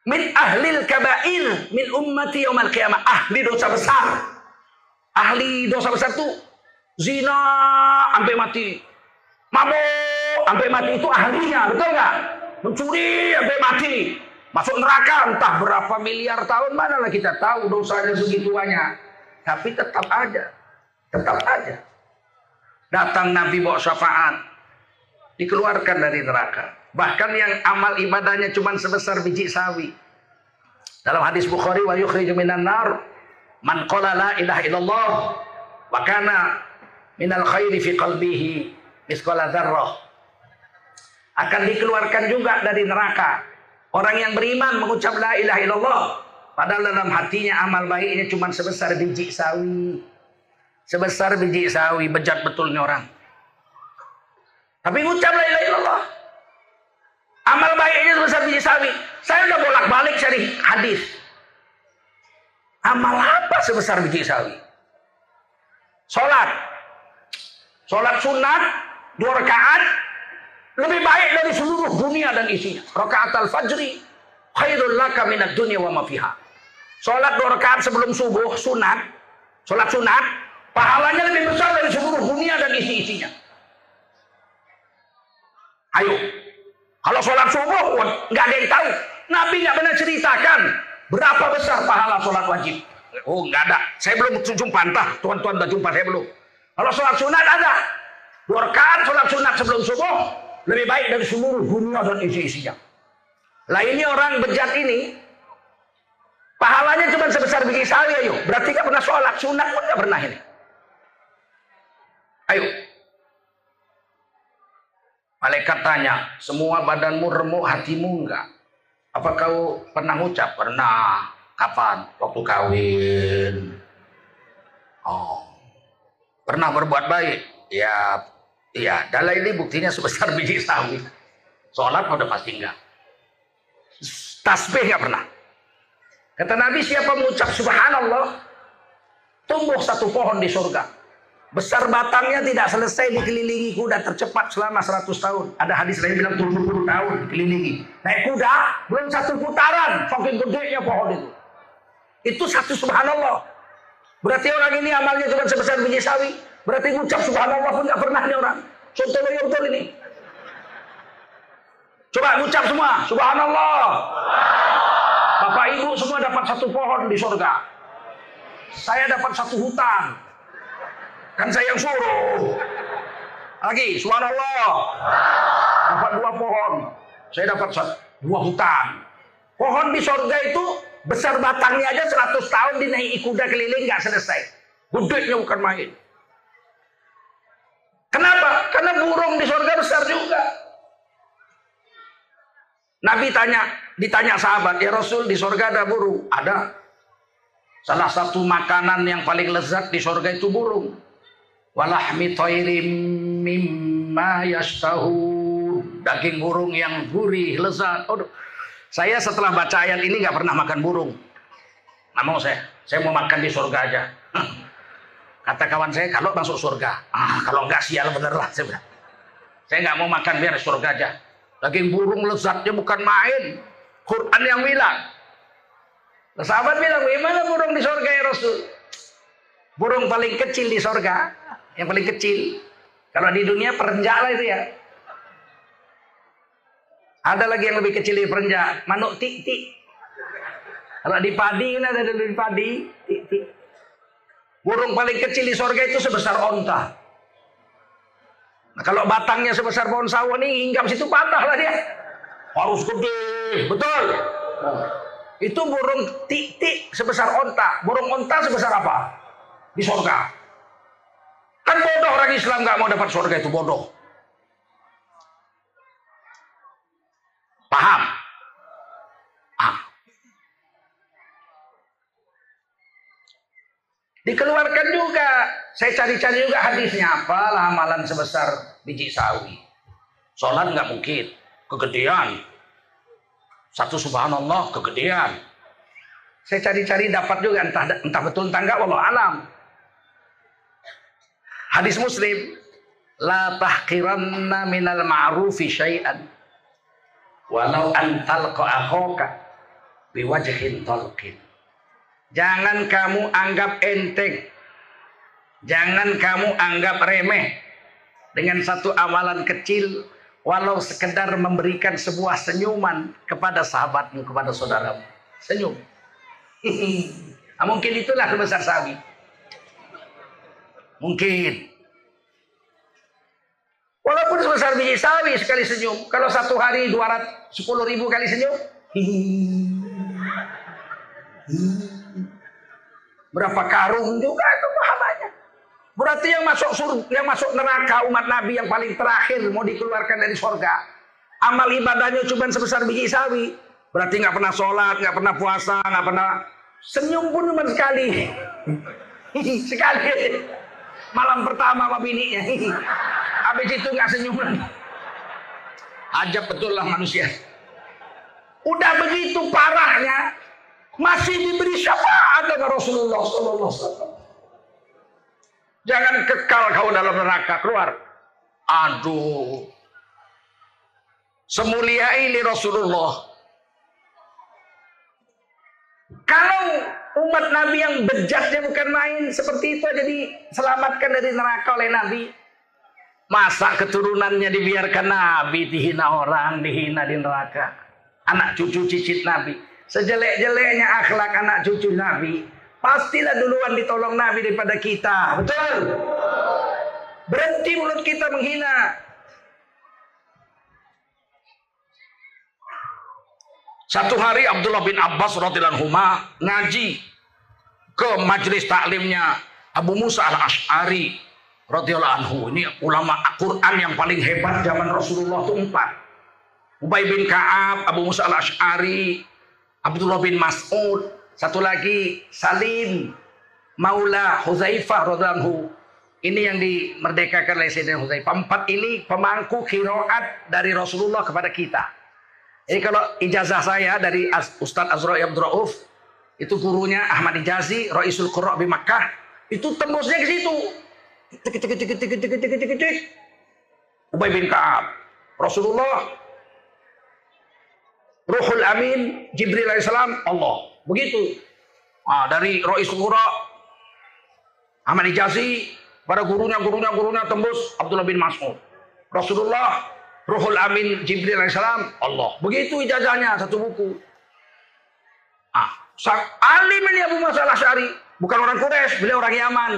Min ahlil kabair min ummati yaumal qiyamah. Ahli dosa besar. Ahli dosa besar itu zina sampai mati. Mabuk sampai mati itu ahlinya, betul nggak? Mencuri sampai mati. Masuk neraka entah berapa miliar tahun mana lah kita tahu dosanya segitu banyak. Tapi tetap aja Tetap aja. Datang Nabi bawa syafaat. Dikeluarkan dari neraka. Bahkan yang amal ibadahnya cuma sebesar biji sawi. Dalam hadis Bukhari wa yukhriju minan nar man qala la ilaha illallah wa kana minal khairi fi qalbihi misqala dzarrah. Akan dikeluarkan juga dari neraka orang yang beriman mengucap la ilaha illallah padahal dalam hatinya amal baiknya cuma sebesar biji sawi. Sebesar biji sawi, bejat betulnya orang. Tapi ngucap la ilaha illallah. Amal baiknya sebesar biji sawi. Saya udah bolak-balik cari hadis. Amal apa sebesar biji sawi? Sholat. Sholat sunat, dua rakaat, lebih baik dari seluruh dunia dan isinya. Rakaat al-fajri, khairul laka minat dunia wa mafiha. Sholat dua rakaat sebelum subuh, sunat. Sholat sunat, Pahalanya lebih besar dari seluruh dunia dan isi-isinya. Ayo. Kalau sholat subuh, nggak ada yang tahu. Nabi nggak pernah ceritakan berapa besar pahala sholat wajib. Oh, nggak ada. Saya belum jumpa entah. Tuan-tuan udah jumpa, saya belum. Kalau sholat sunat ada. Dua sholat sunat sebelum subuh lebih baik dari seluruh dunia dan isi-isinya. Lah ini orang bejat ini pahalanya cuma sebesar biji sawi ayo. Berarti nggak pernah sholat sunat pun nggak pernah ini. Ayo. Malaikat tanya, semua badanmu remuk, hatimu enggak? Apa kau pernah ucap? Pernah. Kapan? Waktu kawin. Oh. Pernah berbuat baik? Ya, iya. Dalam ini buktinya sebesar biji sawi. Sholat udah pasti enggak. Tasbih enggak pernah. Kata Nabi siapa mengucap subhanallah, tumbuh satu pohon di surga. Besar batangnya tidak selesai dikelilingi kuda tercepat selama 100 tahun. Ada hadis lain bilang 70 tahun dikelilingi. Naik kuda belum satu putaran, saking gedenya pohon itu. Itu satu subhanallah. Berarti orang ini amalnya cuma sebesar biji sawi. Berarti ngucap subhanallah pun nggak pernah nih orang. Contoh yang betul ini. Coba ngucap semua, subhanallah. Bapak ibu semua dapat satu pohon di surga. Saya dapat satu hutan. Kan saya yang suruh. Lagi, subhanallah. Dapat dua pohon. Saya dapat dua hutan. Pohon di sorga itu besar batangnya aja 100 tahun dinaiki kuda keliling nggak selesai. Gedenya bukan main. Kenapa? Karena burung di sorga besar juga. Nabi tanya, ditanya sahabat, ya Rasul di sorga ada burung? Ada. Salah satu makanan yang paling lezat di sorga itu burung walahmi toirim mimma yastahu daging burung yang gurih lezat. Aduh. saya setelah baca ayat ini nggak pernah makan burung. Nggak mau saya. Saya mau makan di surga aja. Kata kawan saya kalau masuk surga. Ah kalau nggak sial bener lah. Saya bilang. Saya nggak mau makan biar surga aja. Daging burung lezatnya bukan main. Quran yang bilang. Sahabat bilang gimana burung di surga ya Rasul? Burung paling kecil di surga yang paling kecil. Kalau di dunia perenjak lah itu ya. Ada lagi yang lebih kecil dari perenjak, manuk tik-tik. Kalau di padi kan ada di padi, tik-tik. Burung paling kecil di sorga itu sebesar onta. Nah, kalau batangnya sebesar pohon sawo nih, hinggap situ patah lah dia. Harus gede, betul. Itu burung tik-tik sebesar onta. Burung onta sebesar apa? Di sorga. Kan bodoh orang Islam nggak mau dapat surga itu bodoh. Paham? Ah. Dikeluarkan juga. Saya cari-cari juga hadisnya. Apalah amalan sebesar biji sawi. Sholat nggak mungkin. Kegedean. Satu subhanallah kegedean. Saya cari-cari dapat juga entah entah betul entah enggak walau alam. Hadis Muslim, la tahqiranna minal ma'rufi syai'an walau an talqa akhaka biwajhin talqin. Jangan kamu anggap enteng. Jangan kamu anggap remeh dengan satu amalan kecil walau sekedar memberikan sebuah senyuman kepada sahabatmu, kepada saudaramu. Senyum. mungkin itulah kebesar sahabat. Mungkin. Walaupun sebesar biji sawi sekali senyum. Kalau satu hari 210 ribu kali senyum. Berapa karung juga itu pahalanya. Berarti yang masuk surga, yang masuk neraka umat Nabi yang paling terakhir mau dikeluarkan dari surga. Amal ibadahnya cuma sebesar biji sawi. Berarti nggak pernah sholat, nggak pernah puasa, nggak pernah senyum pun cuma sekali. sekali. Malam pertama sama bininya. Habis itu nggak senyum lagi. Ajab betul lah manusia. Udah begitu parahnya, masih diberi syafaat dengan Rasulullah Sallallahu Alaihi. Jangan kekal kau dalam neraka keluar. Aduh, semulia ini Rasulullah. Kalau umat Nabi yang bejatnya bukan main seperti itu aja diselamatkan dari neraka oleh Nabi. Masa keturunannya dibiarkan Nabi dihina orang, dihina di neraka. Anak cucu cicit Nabi. Sejelek-jeleknya akhlak anak cucu Nabi. Pastilah duluan ditolong Nabi daripada kita. Betul? Berhenti mulut kita menghina. Satu hari Abdullah bin Abbas radhiyallahu ngaji ke majelis taklimnya Abu Musa al-Ash'ari radhiyallahu anhu. Ini ulama Al-Qur'an yang paling hebat zaman Rasulullah itu empat. Ubay bin Ka'ab, Abu Musa al-Ash'ari, Abdullah bin Mas'ud, satu lagi Salim Maula Huzaifah radhiyallahu. Ini yang dimerdekakan oleh Sayyidina Huzaifah. Empat ini pemangku kiroat dari Rasulullah kepada kita. Jadi kalau ijazah saya dari Ustaz Azra Abdul Rauf, itu gurunya Ahmad Ijazi, Raisul Qurra di Makkah, itu tembusnya ke situ. Tik tik tik tik tik tik tik tik. Ubay bin Ka'ab, Rasulullah, Ruhul Amin, Jibril alaihissalam, Allah. Begitu. Nah, dari Raisul Qurra, Ahmad Ijazi, para gurunya, gurunya, gurunya tembus Abdullah bin Mas'ud. Rasulullah Ruhul Amin, Jibril alaihissalam, Allah. Begitu ijazahnya satu buku. Ah, sang alim ini Abu Masalah Syari, bukan orang Quraisy, beliau orang Yaman.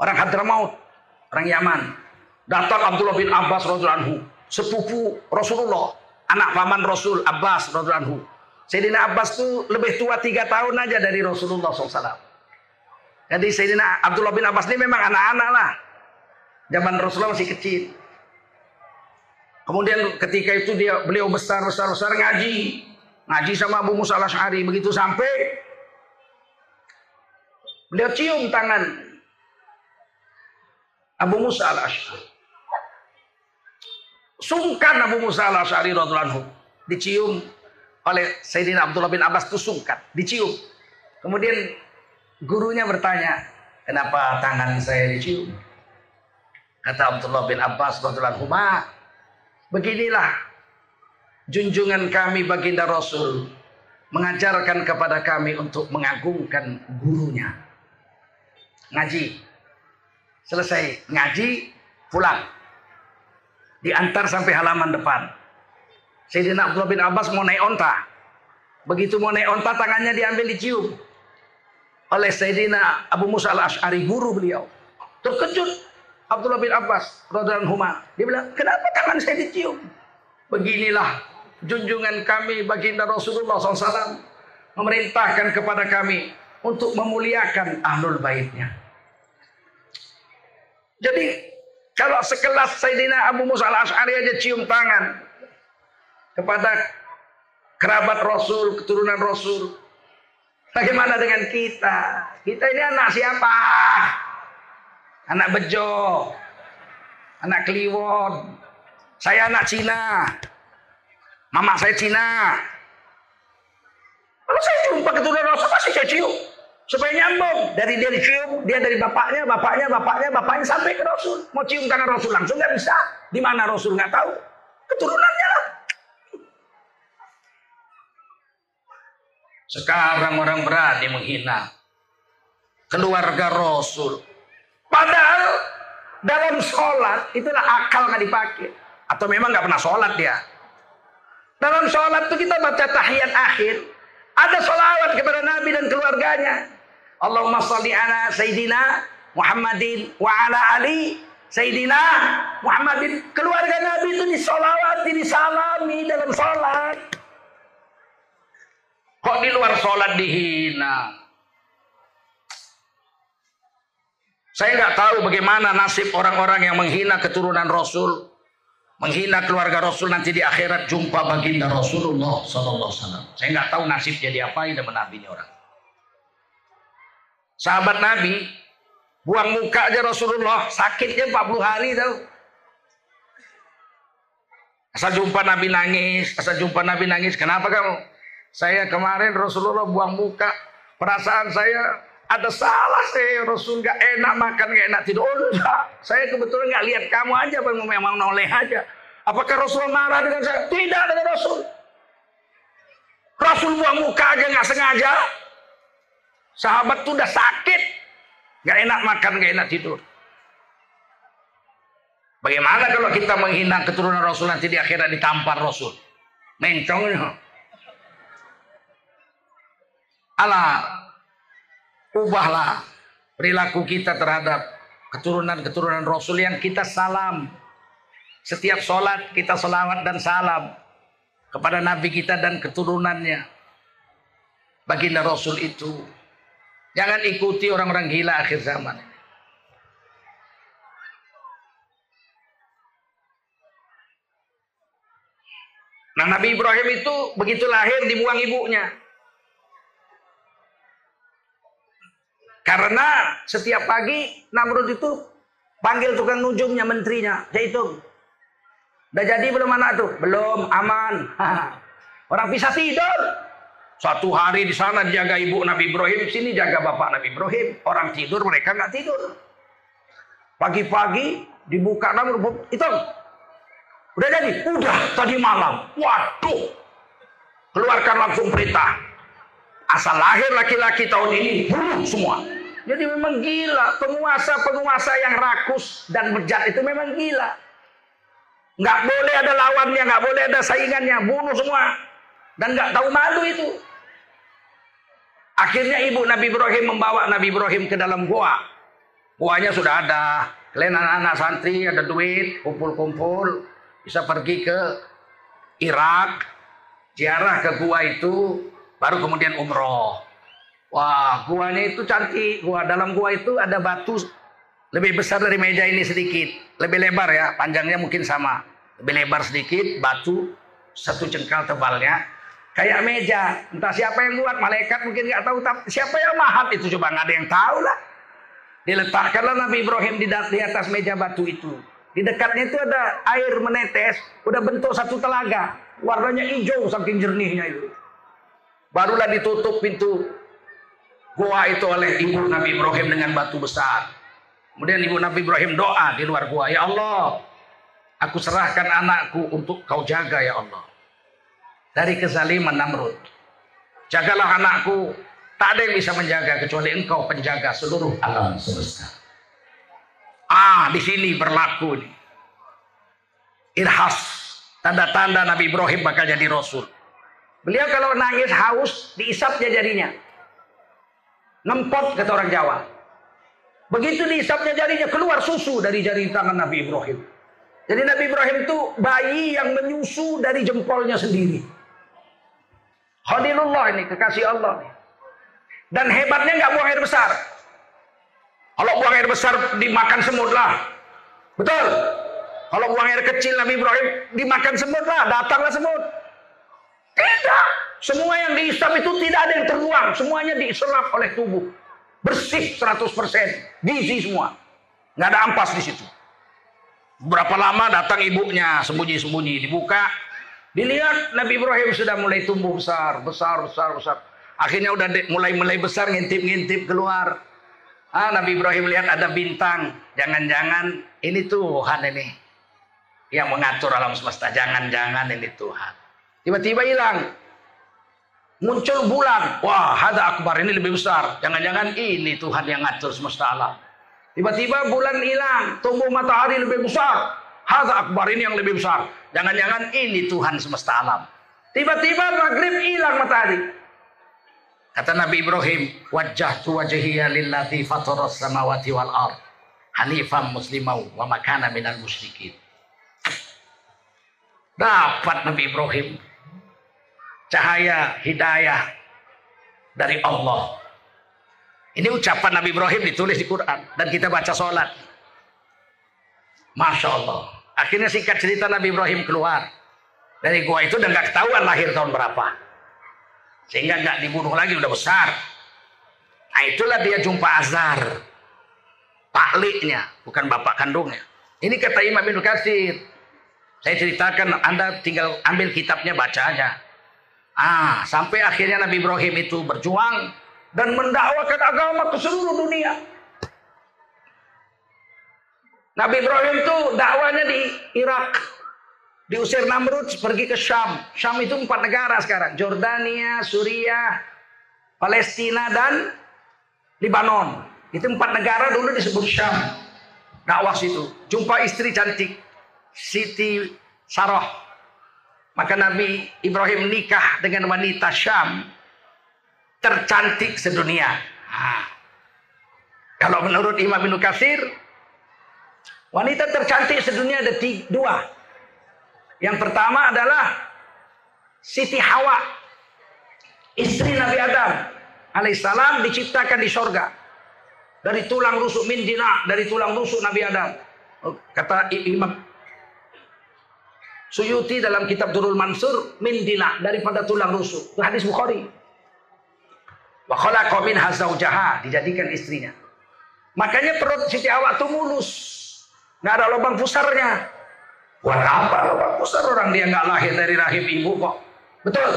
Orang Hadramaut, orang Yaman. Datang Abdullah bin Abbas radhiyallahu anhu, sepupu Rasulullah, anak paman Rasul Abbas radhiyallahu anhu. Sayyidina Abbas itu lebih tua tiga tahun aja dari Rasulullah SAW. Jadi Sayyidina Abdullah bin Abbas ini memang anak-anak lah. Zaman Rasulullah masih kecil. Kemudian ketika itu dia beliau besar besar besar ngaji, ngaji sama Abu Musa al Ashari begitu sampai beliau cium tangan Abu Musa al Ashari. Sungkan Abu Musa al Ashari radhiallahu dicium oleh Sayyidina Abdullah bin Abbas itu sungkan, dicium. Kemudian gurunya bertanya, kenapa tangan saya dicium? Kata Abdullah bin Abbas radhiallahu beginilah junjungan kami baginda Rasul mengajarkan kepada kami untuk mengagungkan gurunya. Ngaji, Selesai ngaji, pulang. Diantar sampai halaman depan. Sayyidina Abdullah bin Abbas mau naik onta. Begitu mau naik onta, tangannya diambil dicium. Oleh Sayyidina Abu Musa al-Ash'ari, guru beliau. Terkejut Abdullah bin Abbas radhiyallahu Dia bilang, "Kenapa tangan saya dicium?" Beginilah junjungan kami baginda Rasulullah SAW memerintahkan kepada kami untuk memuliakan ahlul baitnya. Jadi kalau sekelas Sayyidina Abu Musa al-Ash'ari aja cium tangan kepada kerabat Rasul, keturunan Rasul. Bagaimana dengan kita? Kita ini anak siapa? Anak Bejo, anak Kliwon. Saya anak Cina. Mama saya Cina. Kalau saya jumpa keturunan Rasul pasti saya cium. Supaya nyambung. Dari dia dicium, dia dari bapaknya, bapaknya, bapaknya, bapaknya sampai ke Rasul. Mau cium tangan Rasul langsung nggak bisa. Di mana Rasul nggak tahu. Keturunannya lah. Sekarang orang berani menghina keluarga Rasul. Padahal dalam sholat itulah akal nggak dipakai. Atau memang nggak pernah sholat dia. Dalam sholat itu kita baca tahiyat akhir. Ada sholawat kepada Nabi dan keluarganya. Allahumma salli ala Sayyidina Muhammadin wa ala Ali Sayyidina Muhammadin. Keluarga Nabi itu disolawati, disalami dalam sholat. Kok di luar sholat dihina? Saya nggak tahu bagaimana nasib orang-orang yang menghina keturunan Rasul, menghina keluarga Rasul nanti di akhirat jumpa baginda Rasulullah Sallallahu Wasallam. Saya nggak tahu nasib jadi apa ini Nabi ini orang. Sahabat Nabi buang muka aja Rasulullah sakitnya 40 hari tahu. Asal jumpa Nabi nangis, asal jumpa Nabi nangis. Kenapa kamu? Saya kemarin Rasulullah buang muka. Perasaan saya ada salah saya Rasul gak enak makan gak enak tidur. Oh enggak, saya kebetulan gak lihat kamu aja memang noleh aja. Apakah Rasul marah dengan saya? Tidak dengan Rasul. Rasul buang muka aja gak sengaja. Sahabat tuh udah sakit. Gak enak makan, gak enak tidur. Bagaimana kalau kita menghina keturunan Rasul nanti di akhirat ditampar Rasul? Mencongnya. Allah ubahlah perilaku kita terhadap keturunan-keturunan Rasul yang kita salam. Setiap sholat kita selawat dan salam kepada Nabi kita dan keturunannya. Baginda Rasul itu Jangan ikuti orang-orang gila akhir zaman. Nah Nabi Ibrahim itu begitu lahir dibuang ibunya. Karena setiap pagi Namrud itu panggil tukang nujumnya menterinya, Jaitung. Udah jadi belum anak tuh? Belum, aman. Orang bisa tidur. Satu hari di sana dijaga ibu Nabi Ibrahim, sini jaga bapak Nabi Ibrahim. Orang tidur, mereka nggak tidur. Pagi-pagi dibuka namun itu udah jadi, udah tadi malam. Waduh, keluarkan langsung perintah. Asal lahir laki-laki tahun ini bunuh semua. Jadi memang gila penguasa-penguasa yang rakus dan bejat itu memang gila. Nggak boleh ada lawannya, nggak boleh ada saingannya, bunuh semua. Dan nggak tahu malu itu. Akhirnya ibu Nabi Ibrahim membawa Nabi Ibrahim ke dalam gua. Guanya sudah ada. Kalian anak-anak santri ada duit, kumpul-kumpul. Bisa pergi ke Irak. Ziarah ke gua itu. Baru kemudian umroh. Wah, guanya itu cantik. Gua dalam gua itu ada batu lebih besar dari meja ini sedikit. Lebih lebar ya, panjangnya mungkin sama. Lebih lebar sedikit, batu satu cengkal tebalnya kayak meja. Entah siapa yang buat, malaikat mungkin nggak tahu. Siapa yang mahat itu coba nggak ada yang tahu lah. Diletakkanlah Nabi Ibrahim di atas meja batu itu. Di dekatnya itu ada air menetes, udah bentuk satu telaga. Warnanya hijau saking jernihnya itu. Barulah ditutup pintu gua itu oleh ibu Nabi Ibrahim dengan batu besar. Kemudian ibu Nabi Ibrahim doa di luar gua, "Ya Allah, aku serahkan anakku untuk kau jaga ya Allah." dari kezaliman Namrud. Jagalah anakku, tak ada yang bisa menjaga kecuali engkau penjaga seluruh alam semesta. Ah, di sini berlaku nih. Irhas, tanda-tanda Nabi Ibrahim bakal jadi rasul. Beliau kalau nangis haus, diisapnya jarinya. Nempot kata orang Jawa. Begitu diisapnya jarinya, keluar susu dari jari tangan Nabi Ibrahim. Jadi Nabi Ibrahim itu bayi yang menyusu dari jempolnya sendiri. Khalilullah ini kekasih Allah. Dan hebatnya nggak buang air besar. Kalau buang air besar dimakan semut lah. Betul. Kalau buang air kecil Nabi Ibrahim dimakan semut lah, datanglah semut. Tidak. Semua yang diisap itu tidak ada yang terbuang. Semuanya diserap oleh tubuh. Bersih 100%. Gizi semua. Nggak ada ampas di situ. Berapa lama datang ibunya sembunyi-sembunyi dibuka Dilihat Nabi Ibrahim sudah mulai tumbuh besar, besar, besar, besar. Akhirnya udah mulai-mulai besar ngintip-ngintip keluar. Ah, Nabi Ibrahim lihat ada bintang. Jangan-jangan ini Tuhan ini. Yang mengatur alam semesta. Jangan-jangan ini Tuhan. Tiba-tiba hilang. Muncul bulan. Wah, ada akbar ini lebih besar. Jangan-jangan ini Tuhan yang ngatur semesta alam. Tiba-tiba bulan hilang. Tumbuh matahari lebih besar. Hada akbar ini yang lebih besar. Jangan-jangan ini Tuhan semesta alam. Tiba-tiba maghrib hilang matahari. Kata Nabi Ibrahim, wajah tu wajhiya lillati fataras samawati wal ard. Hanifam muslimau wa makana minal musyrikin. Dapat Nabi Ibrahim cahaya hidayah dari Allah. Ini ucapan Nabi Ibrahim ditulis di Quran dan kita baca sholat. Masya Allah. Akhirnya singkat cerita Nabi Ibrahim keluar dari gua itu dan gak ketahuan lahir tahun berapa. Sehingga nggak dibunuh lagi udah besar. Nah itulah dia jumpa Azhar. Pakliknya, bukan bapak kandungnya. Ini kata Imam bin Katsir. Saya ceritakan, Anda tinggal ambil kitabnya baca aja. Ah, sampai akhirnya Nabi Ibrahim itu berjuang dan mendakwakan agama ke seluruh dunia. Nabi Ibrahim itu dakwanya di Irak, Diusir Namrud pergi ke Syam. Syam itu empat negara sekarang. Jordania, Suriah, Palestina, dan Libanon. Itu empat negara dulu disebut Syam. Dakwah situ. Jumpa istri cantik. Siti Sarah. Maka Nabi Ibrahim nikah dengan wanita Syam. Tercantik sedunia. Nah. Kalau menurut Imam bin Katsir, wanita tercantik sedunia ada tiga, dua. Yang pertama adalah Siti Hawa, istri Nabi Adam alaihissalam diciptakan di sorga dari tulang rusuk Mindina, dari tulang rusuk Nabi Adam. Oh, kata Imam Suyuti dalam kitab Durul Mansur, Mindina daripada tulang rusuk. Itu hadis Bukhari. Wa khalaqa minha zaujaha, dijadikan istrinya. Makanya perut Siti Hawa itu mulus. Nggak ada lubang pusarnya. Buat apa Bapak besar orang dia nggak lahir dari rahim ibu kok. Betul.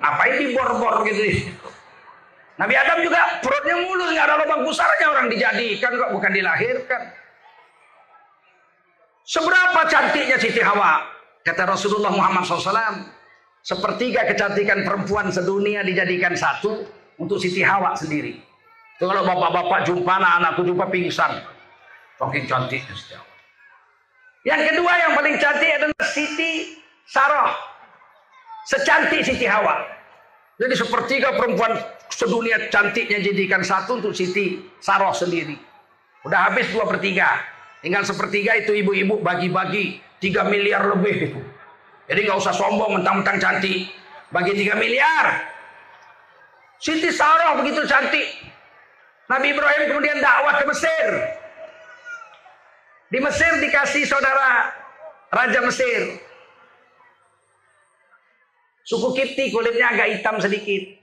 Ngapain dibor-bor gitu. Nabi Adam juga perutnya mulus nggak ada lubang besarnya orang dijadikan kok bukan dilahirkan. Seberapa cantiknya Siti Hawa? Kata Rasulullah Muhammad SAW. Sepertiga kecantikan perempuan sedunia dijadikan satu untuk Siti Hawa sendiri. Kalau bapak-bapak jumpa anak-anakku jumpa pingsan. Saking cantiknya Siti Hawa. Yang kedua yang paling cantik adalah Siti Sarah. Secantik Siti Hawa. Jadi sepertiga perempuan sedunia cantiknya jadikan satu untuk Siti Sarah sendiri. Udah habis dua per tiga. Tinggal sepertiga itu ibu-ibu bagi-bagi tiga miliar lebih. Jadi nggak usah sombong mentang-mentang cantik. Bagi tiga miliar. Siti Sarah begitu cantik. Nabi Ibrahim kemudian dakwah ke Mesir. Di Mesir dikasih saudara Raja Mesir. Suku Kipti kulitnya agak hitam sedikit.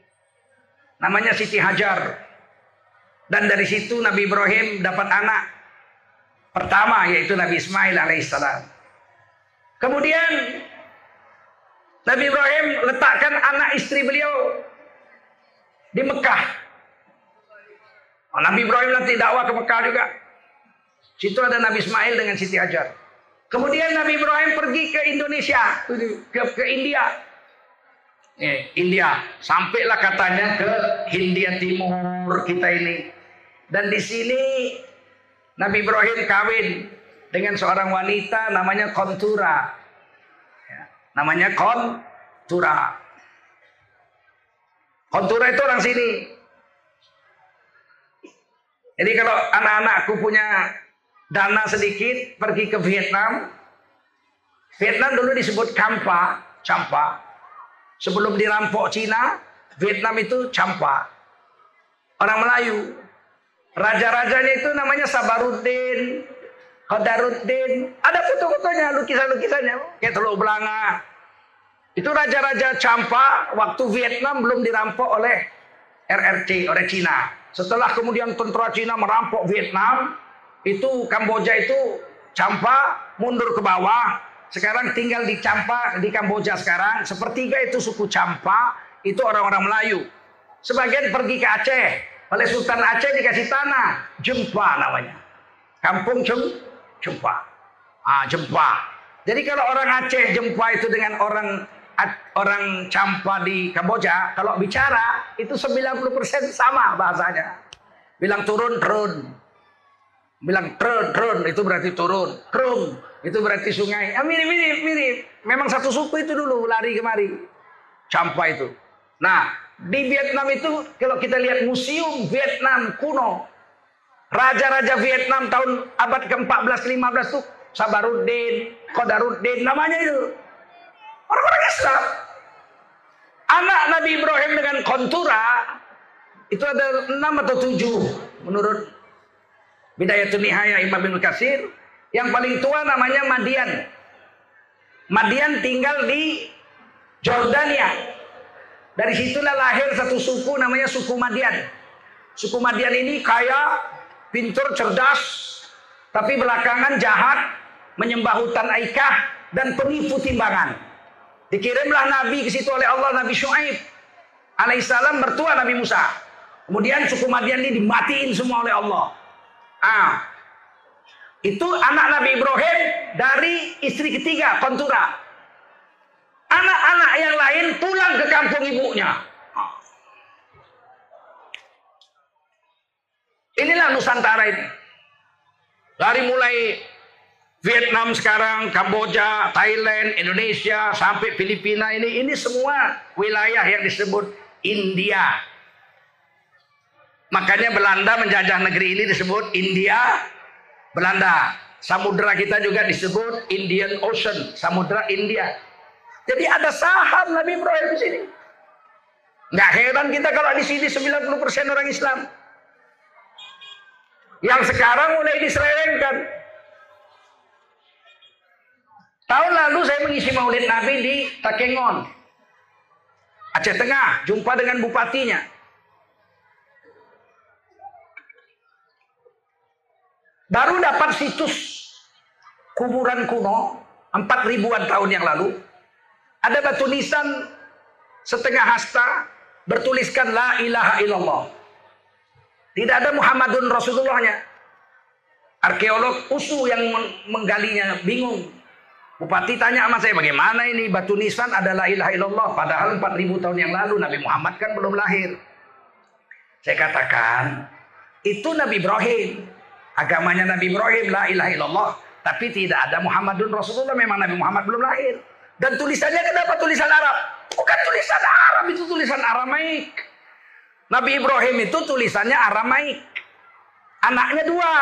Namanya Siti Hajar. Dan dari situ Nabi Ibrahim dapat anak pertama yaitu Nabi Ismail alaihissalam. Kemudian Nabi Ibrahim letakkan anak istri beliau di Mekah. Nabi Ibrahim nanti dakwah ke Mekah juga. Situ ada Nabi Ismail dengan Siti Hajar. Kemudian Nabi Ibrahim pergi ke Indonesia, ke, ke India. Eh, India, sampailah katanya ke Hindia Timur kita ini. Dan di sini Nabi Ibrahim kawin dengan seorang wanita namanya Kontura. Ya, namanya Kontura. Kontura itu orang sini. Jadi kalau anak-anakku punya dana sedikit pergi ke Vietnam. Vietnam dulu disebut Kampa, Campa. Sebelum dirampok Cina, Vietnam itu Campa. Orang Melayu. Raja-rajanya itu namanya Sabaruddin, Qadaruddin. Ada foto-fotonya, lukisan-lukisannya. Kayak Teluk Belanga. Itu raja-raja Campa waktu Vietnam belum dirampok oleh RRC, oleh Cina. Setelah kemudian tentara Cina merampok Vietnam, itu Kamboja itu Campa mundur ke bawah. Sekarang tinggal di Campa di Kamboja sekarang. Sepertiga itu suku Campa itu orang-orang Melayu. sebagian pergi ke Aceh. Oleh Sultan Aceh dikasih tanah, Jempa namanya. Kampung Jem, Jempa. Ah, Jempa. Jadi kalau orang Aceh Jempa itu dengan orang orang Campa di Kamboja, kalau bicara itu 90% sama bahasanya. Bilang turun, turun. Bilang turun, turun, itu berarti turun. Krum, itu berarti sungai. Ya, mirip, mirip, mirip. Memang satu suku itu dulu lari kemari. Campa itu. Nah, di Vietnam itu kalau kita lihat museum Vietnam kuno, raja-raja Vietnam tahun abad ke-14 15 tuh Sabaruddin, Qadaruddin namanya itu. Orang-orang Islam. Anak Nabi Ibrahim dengan kontura itu ada enam atau tujuh menurut Bidayatul Nihaya Imam bin Kasir. Yang paling tua namanya Madian. Madian tinggal di Jordania. Dari situlah lahir satu suku namanya suku Madian. Suku Madian ini kaya, pintur, cerdas, tapi belakangan jahat, menyembah hutan Aikah dan penipu timbangan. Dikirimlah Nabi ke situ oleh Allah Nabi Shu'aib alaihissalam bertua Nabi Musa. Kemudian suku Madian ini dimatiin semua oleh Allah. Ah, itu anak Nabi Ibrahim dari istri ketiga Kontura. Anak-anak yang lain pulang ke kampung ibunya. Inilah Nusantara ini. Dari mulai Vietnam sekarang, Kamboja, Thailand, Indonesia, sampai Filipina ini, ini semua wilayah yang disebut India. Makanya Belanda menjajah negeri ini disebut India, Belanda. Samudra kita juga disebut Indian Ocean, Samudra India. Jadi ada saham Nabi Ibrahim di sini. Nggak heran kita kalau di sini 90% orang Islam. Yang sekarang mulai diselewengkan. Tahun lalu saya mengisi maulid Nabi di Takengon. Aceh Tengah, jumpa dengan bupatinya. Baru dapat situs kuburan kuno 4 ribuan tahun yang lalu ada batu nisan setengah hasta bertuliskan la ilaha illallah. Tidak ada Muhammadun Rasulullahnya. Arkeolog USU yang menggalinya bingung. Bupati tanya sama saya, bagaimana ini batu nisan adalah ilaha illallah. Padahal 4000 tahun yang lalu Nabi Muhammad kan belum lahir. Saya katakan, itu Nabi Ibrahim. Agamanya Nabi Ibrahim, la ilaha illallah. Tapi tidak ada Muhammadun Rasulullah, memang Nabi Muhammad belum lahir. Dan tulisannya kenapa tulisan Arab? Bukan tulisan Arab, itu tulisan Aramaik. Nabi Ibrahim itu tulisannya Aramaik. Anaknya dua.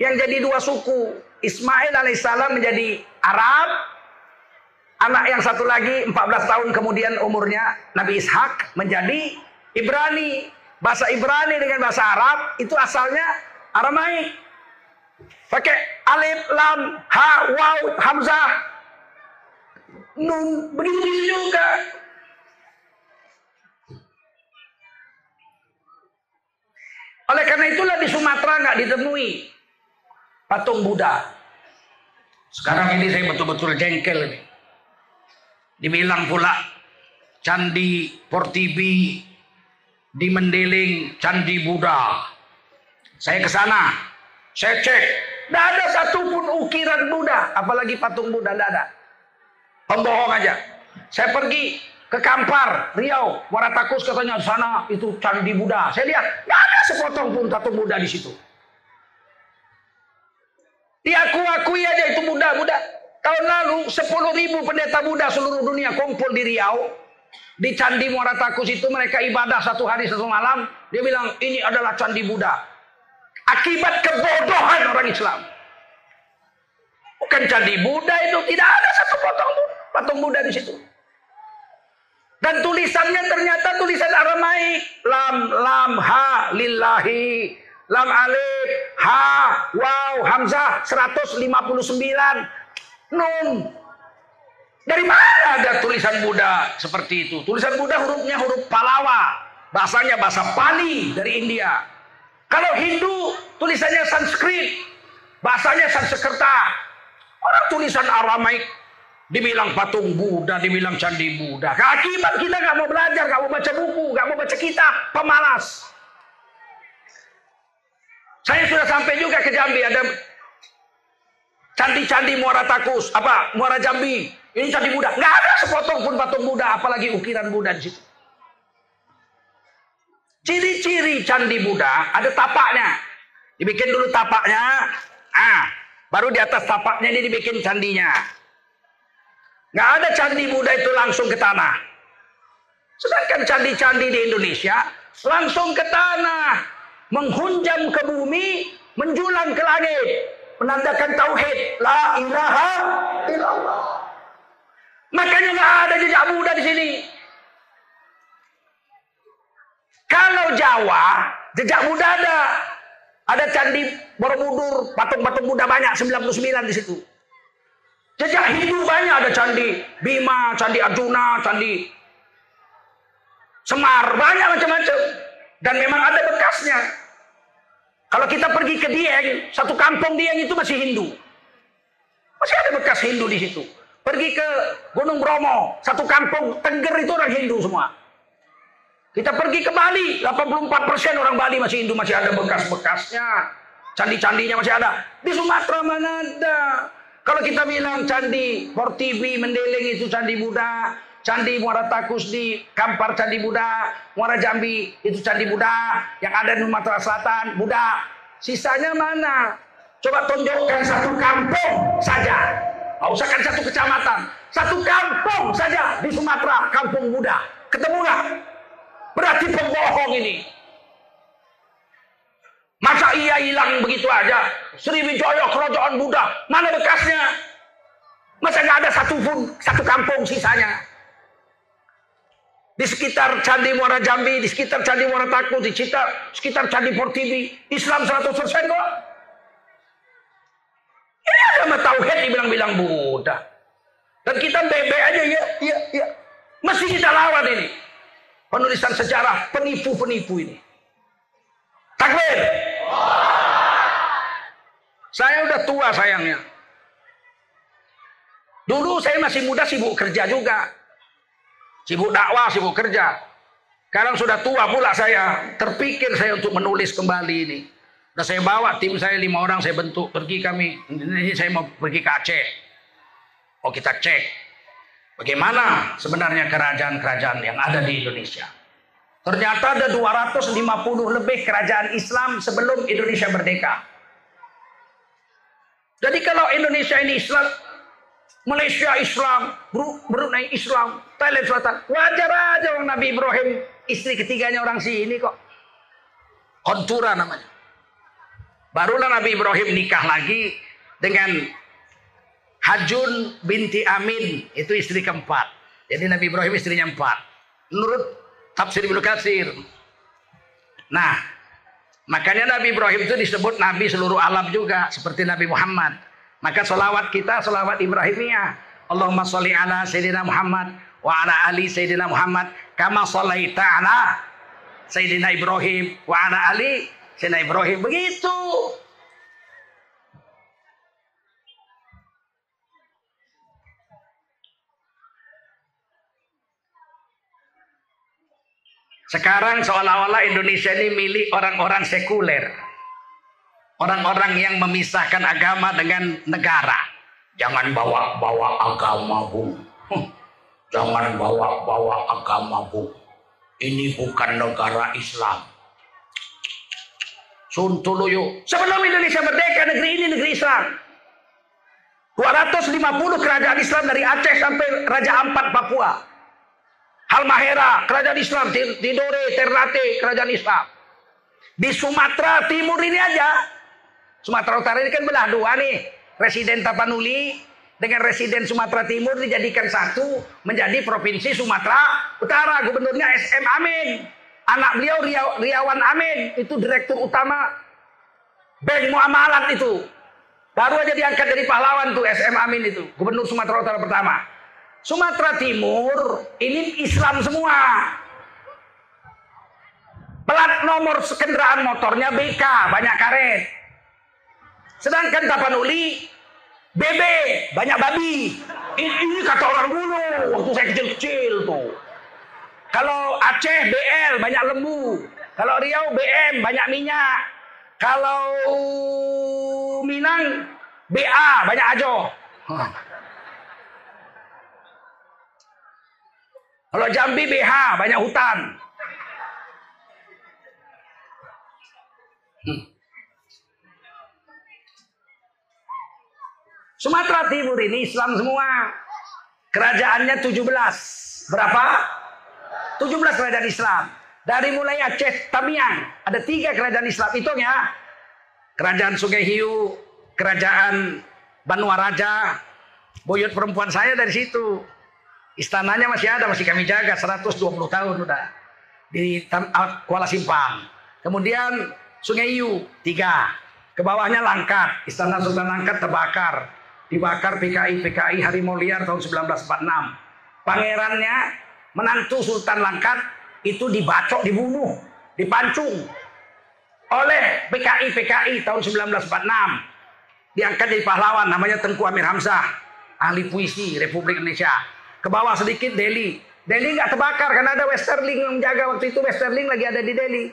Yang jadi dua suku. Ismail alaihissalam menjadi Arab. Anak yang satu lagi 14 tahun kemudian umurnya Nabi Ishak menjadi Ibrani. Bahasa Ibrani dengan bahasa Arab itu asalnya Aramaik. Pakai alif, lam, ha, waw, hamzah, nun begitu juga. Oleh karena itulah di Sumatera nggak ditemui patung Buddha. Sekarang ini saya betul-betul jengkel ini. Dibilang pula Candi Portibi di Mendeling Candi Buddha. Saya ke sana, saya cek, tidak ada satupun ukiran Buddha, apalagi patung Buddha, tidak ada. Pembohong aja. Saya pergi ke Kampar, Riau, Waratakus katanya sana itu candi Buddha. Saya lihat, nggak ada sepotong pun tato Buddha di situ. Diakui-akui aja itu Buddha, Buddha. Tahun lalu 10 ribu pendeta Buddha seluruh dunia kumpul di Riau. Di Candi Muaratakus itu mereka ibadah satu hari satu malam. Dia bilang ini adalah Candi Buddha. Akibat kebodohan orang Islam. Bukan Candi Buddha itu tidak ada satu potong pun patung Buddha di situ. Dan tulisannya ternyata tulisan Aramaik. Lam, lam, ha, lillahi. Lam alif, ha, wow, hamzah, 159. Nun. Dari mana ada tulisan Buddha seperti itu? Tulisan Buddha hurufnya huruf Palawa. Bahasanya bahasa Pali dari India. Kalau Hindu tulisannya Sanskrit. Bahasanya Sanskerta. Orang tulisan Aramaik Dibilang patung Buddha, dibilang candi Buddha. Akibat kita nggak mau belajar, nggak mau baca buku, nggak mau baca kitab, pemalas. Saya sudah sampai juga ke Jambi, ada candi-candi Muara Takus, apa Muara Jambi. Ini candi Buddha, nggak ada sepotong pun patung Buddha, apalagi ukiran Buddha di situ. Ciri-ciri candi Buddha ada tapaknya. Dibikin dulu tapaknya, ah, baru di atas tapaknya ini dibikin candinya. Nggak ada candi Buddha itu langsung ke tanah. Sedangkan candi-candi di Indonesia langsung ke tanah. Menghunjam ke bumi, menjulang ke langit. Menandakan tauhid. La ilaha illallah. Makanya nggak ada jejak Buddha di sini. Kalau Jawa, jejak Buddha ada. Ada candi Borobudur, patung-patung Buddha banyak, 99 di situ. Jejak Hindu banyak ada candi Bima, candi Arjuna, candi Semar, banyak macam-macam. Dan memang ada bekasnya. Kalau kita pergi ke Dieng, satu kampung Dieng itu masih Hindu. Masih ada bekas Hindu di situ. Pergi ke Gunung Bromo, satu kampung Tengger itu orang Hindu semua. Kita pergi ke Bali, 84% orang Bali masih Hindu, masih ada bekas-bekasnya. Candi-candinya masih ada. Di Sumatera mana ada? Kalau kita bilang candi Portivi Mendeleng itu candi Buddha, candi Muara Takus di Kampar candi Buddha, Muara Jambi itu candi Buddha, yang ada di Sumatera Selatan Buddha. Sisanya mana? Coba tunjukkan satu kampung saja. Nggak usah kan satu kecamatan. Satu kampung saja di Sumatera, kampung Buddha. Ketemu nggak? Berarti pembohong ini. Masa iya hilang begitu aja? Sriwijaya kerajaan Buddha, mana bekasnya? Masa nggak ada satu pun, satu kampung sisanya? Di sekitar Candi Muara Jambi, di sekitar Candi Muara Taku, di sekitar, sekitar Candi Portivi, Islam 100% kok. Ini agama tauhid dibilang-bilang Buddha. Dan kita bebe aja ya, ya, ya. Mesti kita lawan ini. Penulisan sejarah penipu-penipu ini. Takbir. Saya udah tua sayangnya. Dulu saya masih muda sibuk kerja juga. Sibuk dakwah, sibuk kerja. Sekarang sudah tua pula saya. Terpikir saya untuk menulis kembali ini. Udah saya bawa tim saya lima orang saya bentuk. Pergi kami. Ini saya mau pergi ke Aceh. Oh kita cek. Bagaimana sebenarnya kerajaan-kerajaan yang ada di Indonesia. Ternyata ada 250 lebih kerajaan Islam sebelum Indonesia merdeka. Jadi kalau Indonesia ini Islam, Malaysia Islam, Brunei Islam, Thailand Selatan, wajar aja orang Nabi Ibrahim istri ketiganya orang sini kok. Kontura namanya. Barulah Nabi Ibrahim nikah lagi dengan Hajun binti Amin, itu istri keempat. Jadi Nabi Ibrahim istrinya empat. Menurut tafsir Ibnu Katsir. Nah, Makanya Nabi Ibrahim itu disebut Nabi seluruh alam juga seperti Nabi Muhammad. Maka solawat kita solawat Ibrahimiyah. Allahumma sholli ala Sayyidina Muhammad wa ala ali Sayyidina Muhammad kama sholaita ala Sayyidina Ibrahim wa ala ali Sayyidina Ibrahim. Begitu. Sekarang seolah-olah Indonesia ini milik orang-orang sekuler. Orang-orang yang memisahkan agama dengan negara. Jangan bawa-bawa agama, Bu. Jangan bawa-bawa agama, Bu. Ini bukan negara Islam. Suntuluyo. Sebelum Indonesia merdeka, negeri ini negeri Islam. 250 kerajaan Islam dari Aceh sampai Raja Ampat Papua. Halmahera, kerajaan Islam, Tidore, Ternate, kerajaan Islam. Di Sumatera Timur ini aja, Sumatera Utara ini kan belah dua nih. Residen Tapanuli dengan residen Sumatera Timur dijadikan satu menjadi Provinsi Sumatera Utara. Gubernurnya SM Amin. Anak beliau Riawan Amin, itu direktur utama Bank Muamalat itu. Baru aja diangkat dari pahlawan tuh SM Amin itu, Gubernur Sumatera Utara pertama. Sumatera Timur ini Islam semua. Plat nomor kendaraan motornya BK, banyak karet. Sedangkan Tapanuli BB, banyak babi. Ini, ini kata orang dulu waktu saya kecil-kecil tuh. Kalau Aceh BL banyak lembu. Kalau Riau BM banyak minyak. Kalau Minang BA banyak ajo. Kalau Jambi BH banyak hutan. Hmm. Sumatera Timur ini Islam semua. Kerajaannya 17. Berapa? 17 kerajaan Islam. Dari mulai Aceh, Tamiang. Ada tiga kerajaan Islam. Itu ya. Kerajaan Sungai Hiu. Kerajaan Banua Raja. Buyut perempuan saya dari situ. Istananya masih ada, masih kami jaga 120 tahun udah. Di ah, Kuala Simpang. Kemudian Sungai Hiu, tiga. Ke bawahnya Langkat. Istana Sultan Langkat terbakar. Dibakar PKI PKI Harimau Liar tahun 1946. Pangerannya menantu Sultan Langkat itu dibacok, dibunuh, dipancung oleh PKI PKI tahun 1946. Diangkat jadi pahlawan namanya Tengku Amir Hamzah, ahli puisi Republik Indonesia. Ke bawah sedikit Delhi. Delhi nggak terbakar karena ada Westerling yang menjaga waktu itu Westerling lagi ada di Delhi.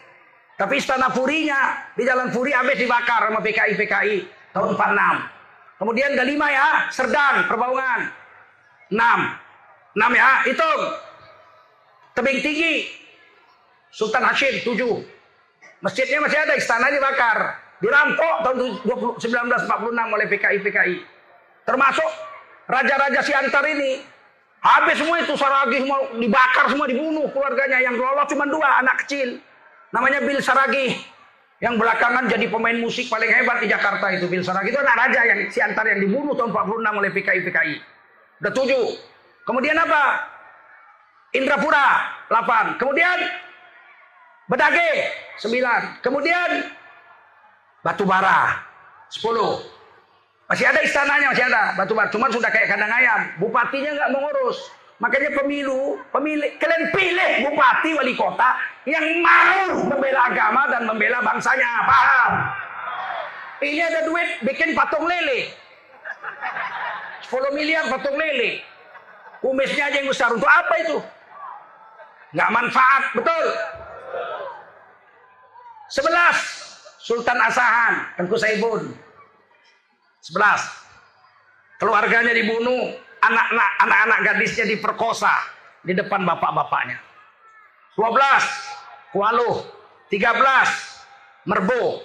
Tapi istana Purinya di Jalan Puri habis dibakar sama PKI PKI tahun 46. Kemudian kelima ya, Serdang, Perbaungan. 6. 6 ya, hitung. Tebing tinggi. Sultan Hashim 7. Masjidnya masih ada, istana dibakar. Dirampok tahun 1946 oleh PKI PKI. Termasuk raja-raja Siantar ini Habis semua itu Saragi semua dibakar semua dibunuh keluarganya yang lolos cuma dua anak kecil. Namanya Bill Saragi yang belakangan jadi pemain musik paling hebat di Jakarta itu Bill Saragi itu anak raja yang si antar yang dibunuh tahun 46 oleh PKI PKI. Udah tujuh. Kemudian apa? Indrapura 8. Kemudian Bedage 9. Kemudian Batubara 10. Masih ada istananya, masih ada batu batu. Cuman sudah kayak kandang ayam. Bupatinya nggak mengurus. Makanya pemilu, pemilih, kalian pilih bupati wali kota yang mau membela agama dan membela bangsanya. Paham? Ini ada duit bikin patung lele. 10 miliar patung lele. Kumisnya aja yang besar. Untuk apa itu? Nggak manfaat, betul? 11. Sultan Asahan, Tengku Saibun. 11. Keluarganya dibunuh, anak-anak anak-anak gadisnya diperkosa di depan bapak-bapaknya. 12. Kualuh. 13. Merbo.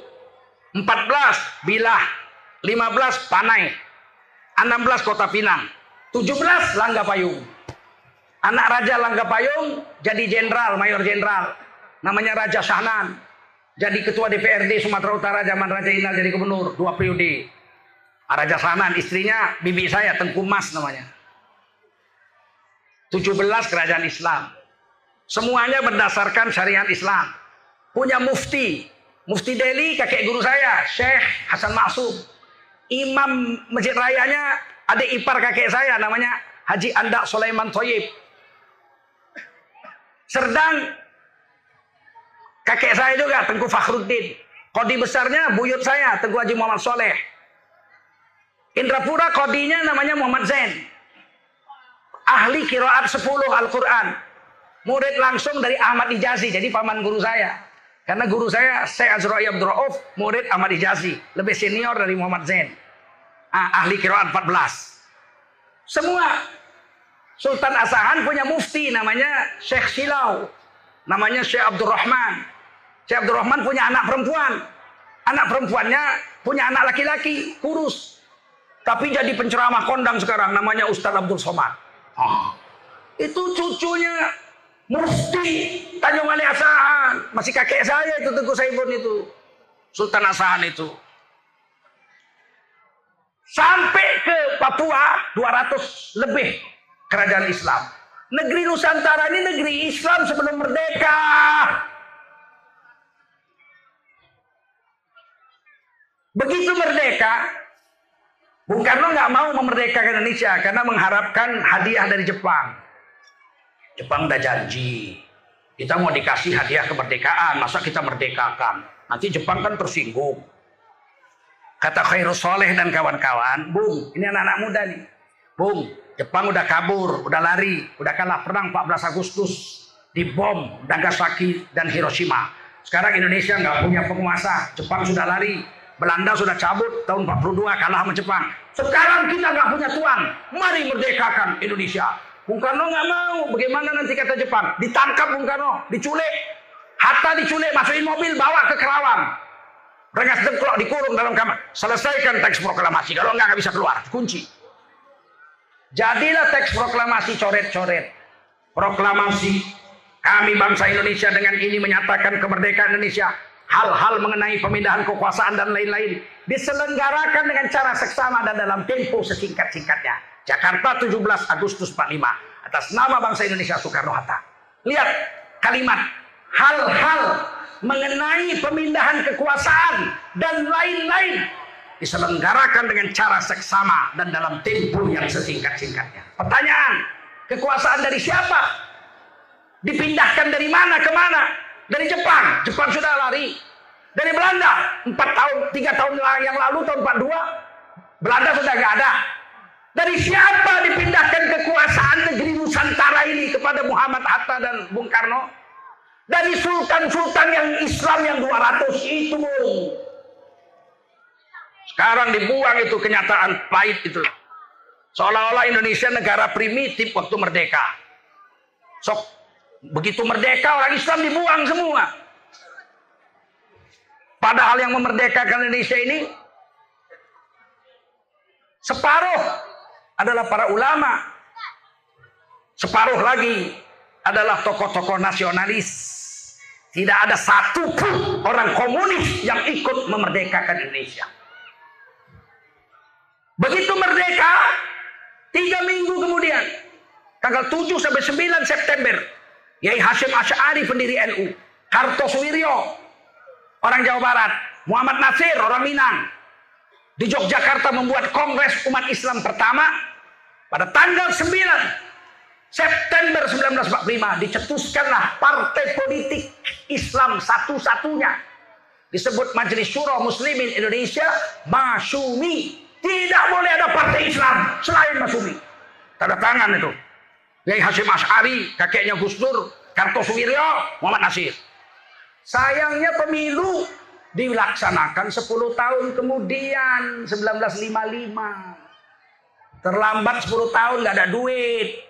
14. Bilah. 15. Panai. 16. Kota Pinang. 17. Langga Payung. Anak Raja Langga Payung jadi jenderal, mayor jenderal. Namanya Raja Sahnan. Jadi ketua DPRD Sumatera Utara zaman Raja Inal jadi gubernur dua periode. Raja Saman, istrinya bibi saya, Tengku Mas namanya. 17 kerajaan Islam. Semuanya berdasarkan syariat Islam. Punya mufti. Mufti Delhi kakek guru saya, Syekh Hasan Maksum. Imam Masjid Rayanya adik ipar kakek saya namanya Haji Andak Sulaiman Toyib. Serdang kakek saya juga Tengku Fakhruddin. Kodi besarnya buyut saya Tengku Haji Muhammad Soleh. Indrapura kodinya namanya Muhammad Zain. Ahli kiraat 10 Al-Quran. Murid langsung dari Ahmad Ijazi. Jadi paman guru saya. Karena guru saya, saya Azra'i Abdul murid Ahmad Ijazi. Lebih senior dari Muhammad Zain. Ah, ahli kiraat 14. Semua. Sultan Asahan punya mufti namanya Syekh Silau. Namanya Syekh Abdul Rahman. Syekh Abdul punya anak perempuan. Anak perempuannya punya anak laki-laki, kurus. Tapi jadi penceramah kondang sekarang namanya Ustadz Abdul Somad. Oh. Itu cucunya Mufti Tanjung Ali Asahan. Masih kakek saya itu Teguh Saibun itu. Sultan Asahan itu. Sampai ke Papua 200 lebih kerajaan Islam. Negeri Nusantara ini negeri Islam sebelum merdeka. Begitu merdeka, Bung Karno nggak mau memerdekakan Indonesia karena mengharapkan hadiah dari Jepang. Jepang udah janji, kita mau dikasih hadiah kemerdekaan, masa kita merdekakan? Nanti Jepang kan tersinggung. Kata Khairul Soleh dan kawan-kawan, Bung, ini anak-anak muda nih. Bung, Jepang udah kabur, udah lari, udah kalah perang 14 Agustus di bom Nagasaki dan Hiroshima. Sekarang Indonesia nggak punya penguasa, Jepang sudah lari, Belanda sudah cabut tahun 42 kalah sama Jepang. Sekarang kita nggak punya tuan, mari merdekakan Indonesia. Bung Karno nggak mau. Bagaimana nanti kata Jepang? Ditangkap Bung Karno, diculik. Hatta diculik, masukin mobil, bawa ke Kerawang. Rengas dengklok dikurung dalam kamar. Selesaikan teks proklamasi. Kalau nggak nggak bisa keluar, kunci. Jadilah teks proklamasi coret-coret. Proklamasi kami bangsa Indonesia dengan ini menyatakan kemerdekaan Indonesia. Hal-hal mengenai pemindahan kekuasaan dan lain-lain diselenggarakan dengan cara seksama dan dalam tempo sesingkat-singkatnya. Jakarta 17 Agustus 45 atas nama bangsa Indonesia Soekarno-Hatta. Lihat kalimat hal-hal mengenai pemindahan kekuasaan dan lain-lain diselenggarakan dengan cara seksama dan dalam tempo yang sesingkat-singkatnya. Pertanyaan, kekuasaan dari siapa? Dipindahkan dari mana ke mana? Dari Jepang. Jepang sudah lari. Dari Belanda. Empat tahun, tiga tahun yang lalu, tahun 42. Belanda sudah gak ada. Dari siapa dipindahkan kekuasaan negeri Nusantara ini kepada Muhammad Hatta dan Bung Karno? Dari sultan-sultan yang Islam yang 200 itu. Sekarang dibuang itu kenyataan pahit itu. Seolah-olah Indonesia negara primitif waktu merdeka. Sok begitu merdeka orang Islam dibuang semua. Padahal yang memerdekakan Indonesia ini separuh adalah para ulama. Separuh lagi adalah tokoh-tokoh nasionalis. Tidak ada satu pun orang komunis yang ikut memerdekakan Indonesia. Begitu merdeka, tiga minggu kemudian, tanggal 7 sampai 9 September, Yai Hashim Asy'ari pendiri NU, Kartosuwiryo orang Jawa Barat, Muhammad Nasir orang Minang, di Yogyakarta membuat Kongres Umat Islam pertama pada tanggal 9 September 1945 dicetuskanlah partai politik Islam satu-satunya. Disebut Majelis Syuro Muslimin Indonesia Masyumi tidak boleh ada partai Islam selain Masyumi tanda tangan itu Yai Hashim Ash'ari, kakeknya Gus Dur, Kartosuwiryo, Muhammad Nasir. Sayangnya pemilu dilaksanakan 10 tahun kemudian, 1955. Terlambat 10 tahun, nggak ada duit.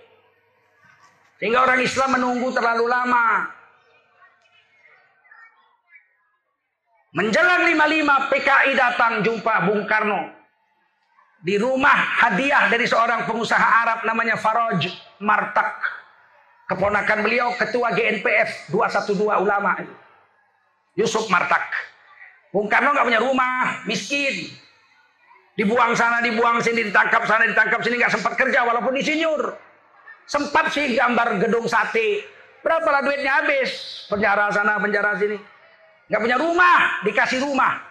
Sehingga orang Islam menunggu terlalu lama. Menjelang 55 PKI datang jumpa Bung Karno di rumah hadiah dari seorang pengusaha Arab namanya Faraj Martak. Keponakan beliau ketua GNPF 212 ulama. Yusuf Martak. Bung Karno nggak punya rumah, miskin. Dibuang sana, dibuang sini, ditangkap sana, ditangkap sini, nggak sempat kerja walaupun insinyur. Sempat sih gambar gedung sate. Berapa lah duitnya habis? Penjara sana, penjara sini. Nggak punya rumah, dikasih rumah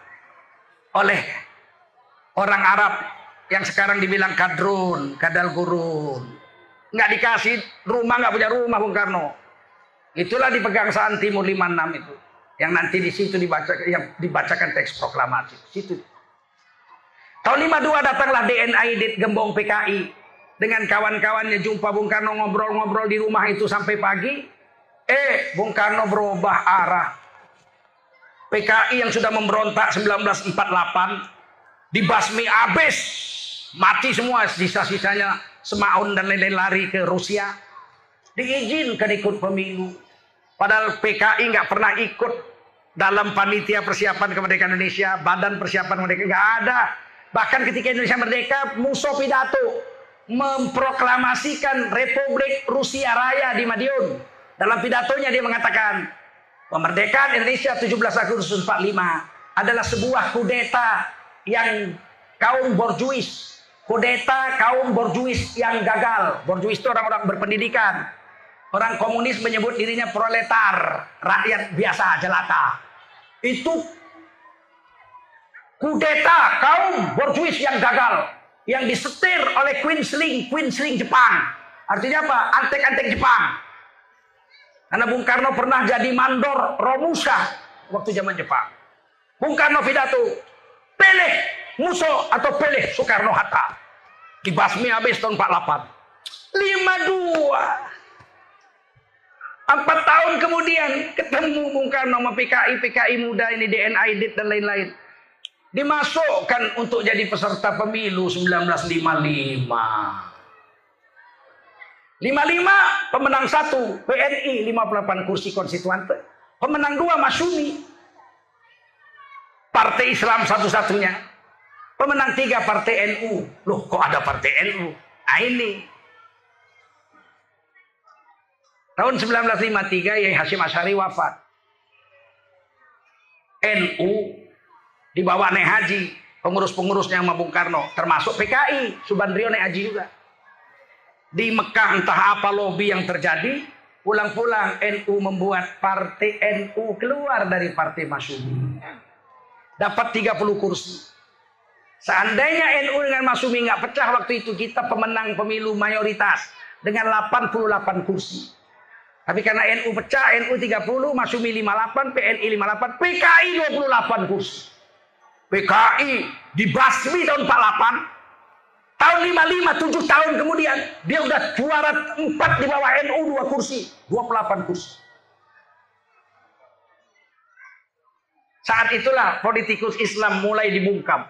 oleh orang Arab yang sekarang dibilang kadrun, kadal gurun. Nggak dikasih rumah, nggak punya rumah Bung Karno. Itulah di Pegangsaan Timur 56 itu. Yang nanti di situ dibaca, yang dibacakan teks proklamasi. Situ. Tahun 52 datanglah DNA Dit Gembong PKI. Dengan kawan-kawannya jumpa Bung Karno ngobrol-ngobrol di rumah itu sampai pagi. Eh, Bung Karno berubah arah. PKI yang sudah memberontak 1948 dibasmi habis mati semua sisa-sisanya Semaun dan lain-lain lari ke Rusia. Diizinkan ikut pemilu. Padahal PKI nggak pernah ikut dalam panitia persiapan kemerdekaan Indonesia badan persiapan kemerdekaan nggak ada. Bahkan ketika Indonesia merdeka Musso pidato memproklamasikan Republik Rusia Raya di Madiun. Dalam pidatonya dia mengatakan kemerdekaan Indonesia 17 Agustus 45 adalah sebuah kudeta yang kaum borjuis kudeta kaum borjuis yang gagal. Borjuis itu orang-orang berpendidikan. Orang komunis menyebut dirinya proletar, rakyat biasa jelata. Itu kudeta kaum borjuis yang gagal yang disetir oleh Queensling, Queensling Jepang. Artinya apa? Antek-antek Jepang. Karena Bung Karno pernah jadi mandor Romusa waktu zaman Jepang. Bung Karno pidato, pilih Musuh atau pilih Soekarno Hatta. Dibasmi habis tahun 48. 52. Empat tahun kemudian ketemu Bung Karno sama PKI, PKI muda ini DNA IDIT dan lain-lain. Dimasukkan untuk jadi peserta pemilu 1955. 55 pemenang satu PNI 58 kursi konstituante. Pemenang dua Masumi. Partai Islam satu-satunya. Pemenang tiga partai NU. Loh kok ada partai NU? Nah ini. Tahun 1953 Yai Hashim Asyari wafat. NU dibawa naik haji. Pengurus-pengurusnya sama Bung Karno. Termasuk PKI. Subandrio naik haji juga di Mekah entah apa lobby yang terjadi, pulang-pulang NU membuat partai NU keluar dari partai Masyumi. Dapat 30 kursi. Seandainya NU dengan Masyumi nggak pecah waktu itu kita pemenang pemilu mayoritas dengan 88 kursi. Tapi karena NU pecah, NU 30, Masyumi 58, PNI 58, PKI 28 kursi. PKI dibasmi tahun 48, Tahun 55, 7 tahun kemudian, dia udah juara 4 di bawah NU 2 kursi. 28 kursi. Saat itulah politikus Islam mulai dibungkam.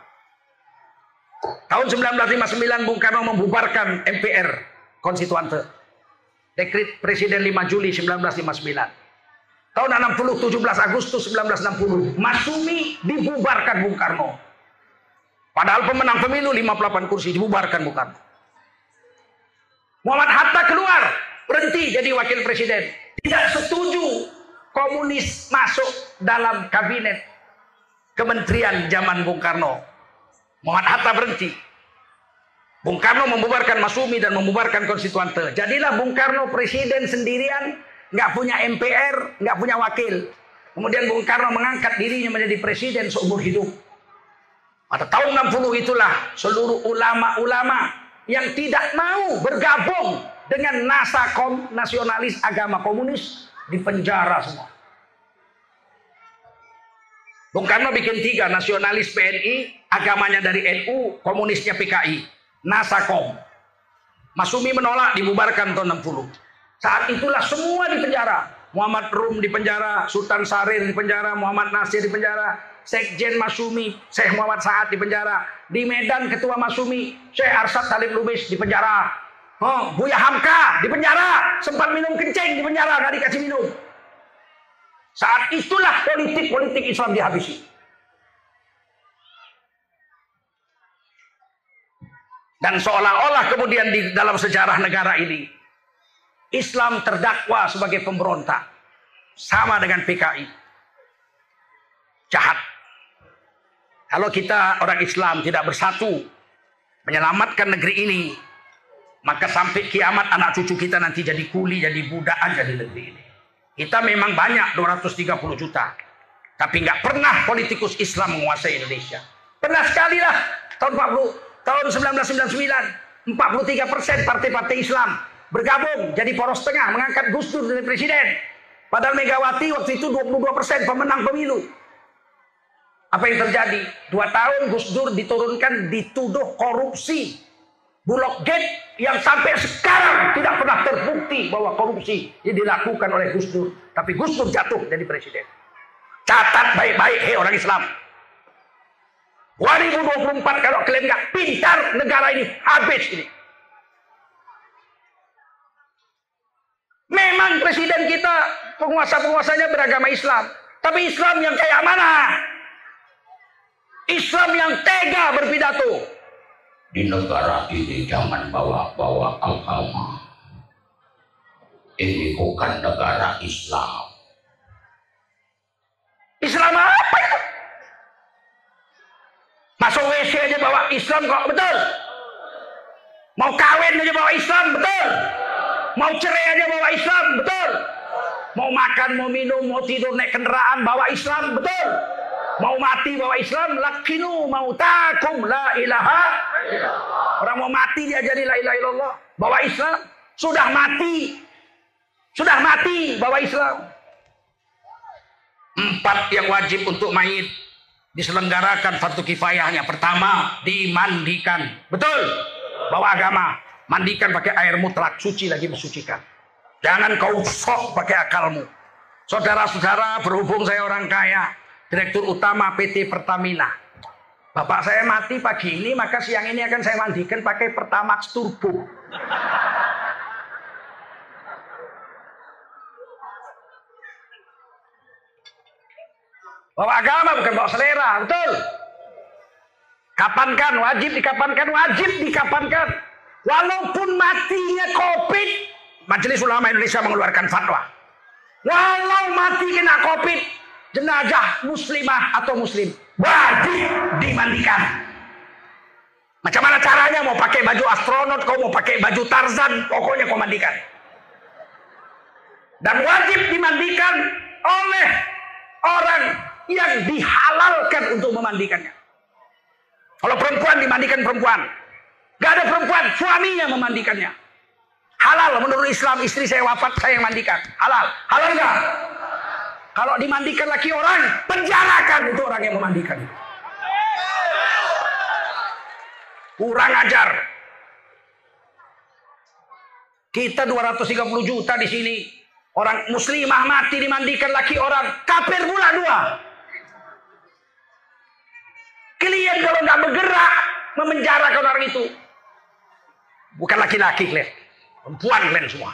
Tahun 1959 Bung Karno membubarkan MPR konstituante. Dekrit Presiden 5 Juli 1959. Tahun 60 17 Agustus 1960 Masumi dibubarkan Bung Karno. Padahal pemenang pemilu 58 kursi dibubarkan bukan. Muhammad Hatta keluar, berhenti jadi wakil presiden. Tidak setuju komunis masuk dalam kabinet kementerian zaman Bung Karno. Muhammad Hatta berhenti. Bung Karno membubarkan Masumi dan membubarkan konstituante. Jadilah Bung Karno presiden sendirian, nggak punya MPR, nggak punya wakil. Kemudian Bung Karno mengangkat dirinya menjadi presiden seumur hidup. Pada tahun 60 itulah seluruh ulama-ulama yang tidak mau bergabung dengan nasakom nasionalis agama komunis di penjara semua. Bung Karno bikin tiga nasionalis PNI, agamanya dari NU, komunisnya PKI, Nasakom. Masumi menolak dibubarkan tahun 60. Saat itulah semua di penjara. Muhammad Rum di penjara, Sultan Sarir di penjara, Muhammad Nasir di penjara, Sekjen Masumi, Syekh Muhammad Saad di penjara. Di Medan Ketua Masumi, Syekh Arsad Salim Lubis di penjara. Oh, Buya Hamka di penjara. Sempat minum kencing di penjara, nggak dikasih minum. Saat itulah politik-politik Islam dihabisi. Dan seolah-olah kemudian di dalam sejarah negara ini Islam terdakwa sebagai pemberontak sama dengan PKI jahat kalau kita orang Islam tidak bersatu menyelamatkan negeri ini, maka sampai kiamat anak cucu kita nanti jadi kuli, jadi budak aja di negeri ini. Kita memang banyak 230 juta. Tapi nggak pernah politikus Islam menguasai Indonesia. Pernah sekali lah tahun 40, tahun 1999, 43 persen partai-partai Islam bergabung jadi poros tengah mengangkat Gus Dur dari presiden. Padahal Megawati waktu itu 22 persen pemenang pemilu. Apa yang terjadi? Dua tahun Gus Dur diturunkan dituduh korupsi. Bulog Gate yang sampai sekarang tidak pernah terbukti bahwa korupsi yang dilakukan oleh Gus Dur. Tapi Gus Dur jatuh jadi presiden. Catat baik-baik, hei orang Islam. 2024 kalau kalian nggak pintar negara ini habis ini. Memang presiden kita penguasa-penguasanya beragama Islam. Tapi Islam yang kayak mana? Islam yang tega berpidato. Di negara ini jangan bawa-bawa agama. Ini bukan negara Islam. Islam apa itu? Masuk WC aja bawa Islam kok betul? Mau kawin aja bawa Islam betul? Mau cerai aja bawa Islam betul? Mau makan, mau minum, mau tidur naik kendaraan bawa Islam betul? Mau mati bawa Islam, lakinu takum la ilaha. Orang mau mati dia jadi la ilaha illallah. Bawa Islam, sudah mati. Sudah mati bawa Islam. Empat yang wajib untuk mayit diselenggarakan fardu kifayahnya. Pertama, dimandikan. Betul? bawa agama. Mandikan pakai air mutlak, suci lagi mensucikan. Jangan kau sok pakai akalmu. Saudara-saudara, berhubung saya orang kaya, Direktur Utama PT Pertamina. Bapak saya mati pagi ini, maka siang ini akan saya mandikan pakai Pertamax Turbo. Bawa agama bukan bawa selera, betul. Kapankan, wajib dikapankan, wajib dikapankan. Walaupun matinya COVID, Majelis Ulama Indonesia mengeluarkan fatwa. Walau mati kena COVID, jenazah muslimah atau muslim wajib dimandikan. Macam mana caranya? Mau pakai baju astronot, kau mau pakai baju Tarzan, pokoknya kau mandikan. Dan wajib dimandikan oleh orang yang dihalalkan untuk memandikannya. Kalau perempuan dimandikan perempuan. Gak ada perempuan, suaminya memandikannya. Halal menurut Islam istri saya wafat saya yang mandikan. Halal. Halal enggak? Kalau dimandikan laki orang, penjarakan itu orang yang memandikan. Kurang ajar. Kita 230 juta di sini. Orang muslimah mati dimandikan laki orang. Kafir pula dua. Kalian kalau nggak bergerak memenjarakan orang itu. Bukan laki-laki kalian. Perempuan kalian semua.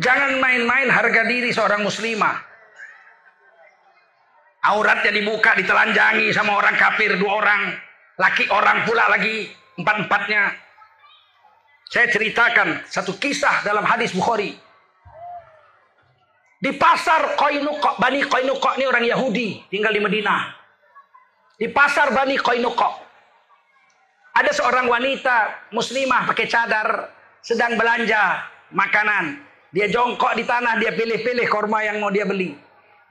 Jangan main-main harga diri seorang muslimah. Auratnya dibuka, ditelanjangi sama orang kafir dua orang. Laki orang pula lagi, empat-empatnya. Saya ceritakan satu kisah dalam hadis Bukhari. Di pasar Koinukok, Bani Koinukok ini orang Yahudi, tinggal di Medina. Di pasar Bani Koinukok. Ada seorang wanita muslimah pakai cadar, sedang belanja makanan. Dia jongkok di tanah, dia pilih-pilih korma yang mau dia beli.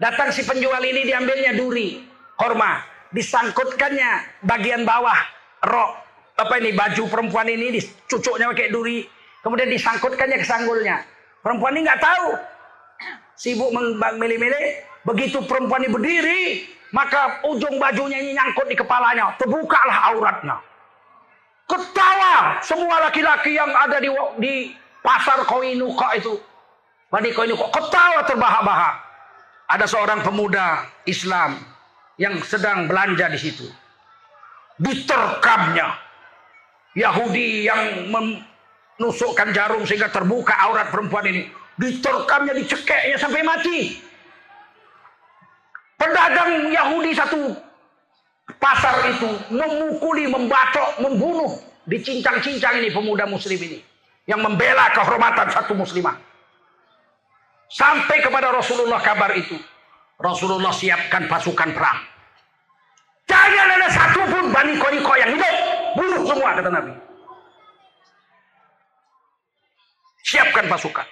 Datang si penjual ini diambilnya duri, korma. Disangkutkannya bagian bawah, rok. Apa ini, baju perempuan ini dicucuknya pakai duri. Kemudian disangkutkannya ke sanggulnya. Perempuan ini nggak tahu. Sibuk memilih-milih. Begitu perempuan ini berdiri, maka ujung bajunya ini nyangkut di kepalanya. Terbukalah auratnya. Ketawa semua laki-laki yang ada di, di pasar Koinuka itu. Bani Koinuka ketawa terbahak-bahak. Ada seorang pemuda Islam yang sedang belanja di situ. Diterkamnya Yahudi yang menusukkan jarum sehingga terbuka aurat perempuan ini. Diterkamnya, dicekeknya sampai mati. Pedagang Yahudi satu pasar itu memukuli, membacok, membunuh, dicincang-cincang ini pemuda muslim ini yang membela kehormatan satu muslimah. Sampai kepada Rasulullah kabar itu. Rasulullah siapkan pasukan perang. Jangan ada satu pun Bani Koniko yang hidup. Bunuh semua kata Nabi. Siapkan pasukan.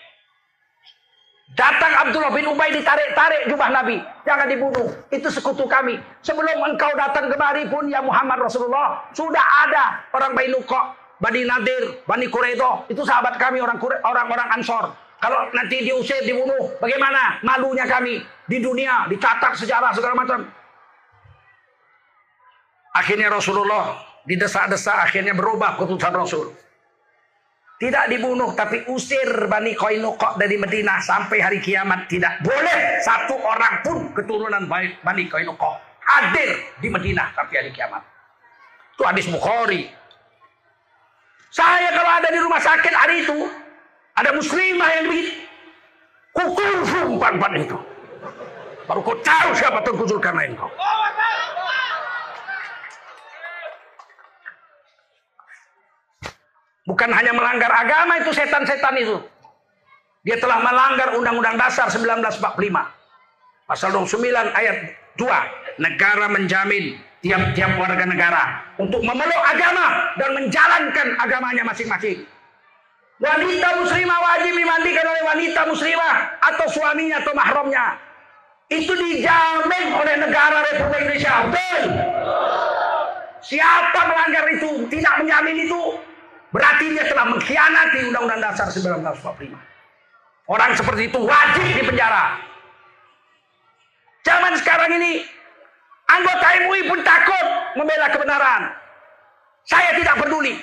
Datang Abdullah bin Ubay ditarik-tarik jubah Nabi. Jangan dibunuh. Itu sekutu kami. Sebelum engkau datang kemari pun ya Muhammad Rasulullah. Sudah ada orang Bani Nukok, Bani Nadir, Bani Quraidah. Itu sahabat kami orang-orang Ansor. Kalau nanti diusir, dibunuh, bagaimana malunya kami di dunia, dicatat sejarah segala macam. Akhirnya Rasulullah didesak-desak, akhirnya berubah keputusan Rasul. Tidak dibunuh, tapi usir Bani Koinukok dari Medina sampai hari kiamat. Tidak boleh satu orang pun keturunan Bani Koinukok hadir di Medina sampai hari kiamat. Itu hadis Bukhari. Saya kalau ada di rumah sakit hari itu, ada muslimah yang begitu. Kukul umpan itu. Baru kau tahu siapa Tengku Zulkarnain kau. Bukan hanya melanggar agama itu setan-setan itu. Dia telah melanggar Undang-Undang Dasar 1945. Pasal 29 ayat 2. Negara menjamin tiap-tiap warga negara untuk memeluk agama dan menjalankan agamanya masing-masing. Wanita muslimah wajib dimandikan oleh wanita muslimah atau suaminya atau mahramnya. Itu dijamin oleh negara Republik Indonesia. Siapa melanggar itu, tidak menjamin itu, berarti dia telah mengkhianati Undang-Undang Dasar 1945. Orang seperti itu wajib dipenjara. Zaman sekarang ini anggota MUI pun takut membela kebenaran. Saya tidak peduli.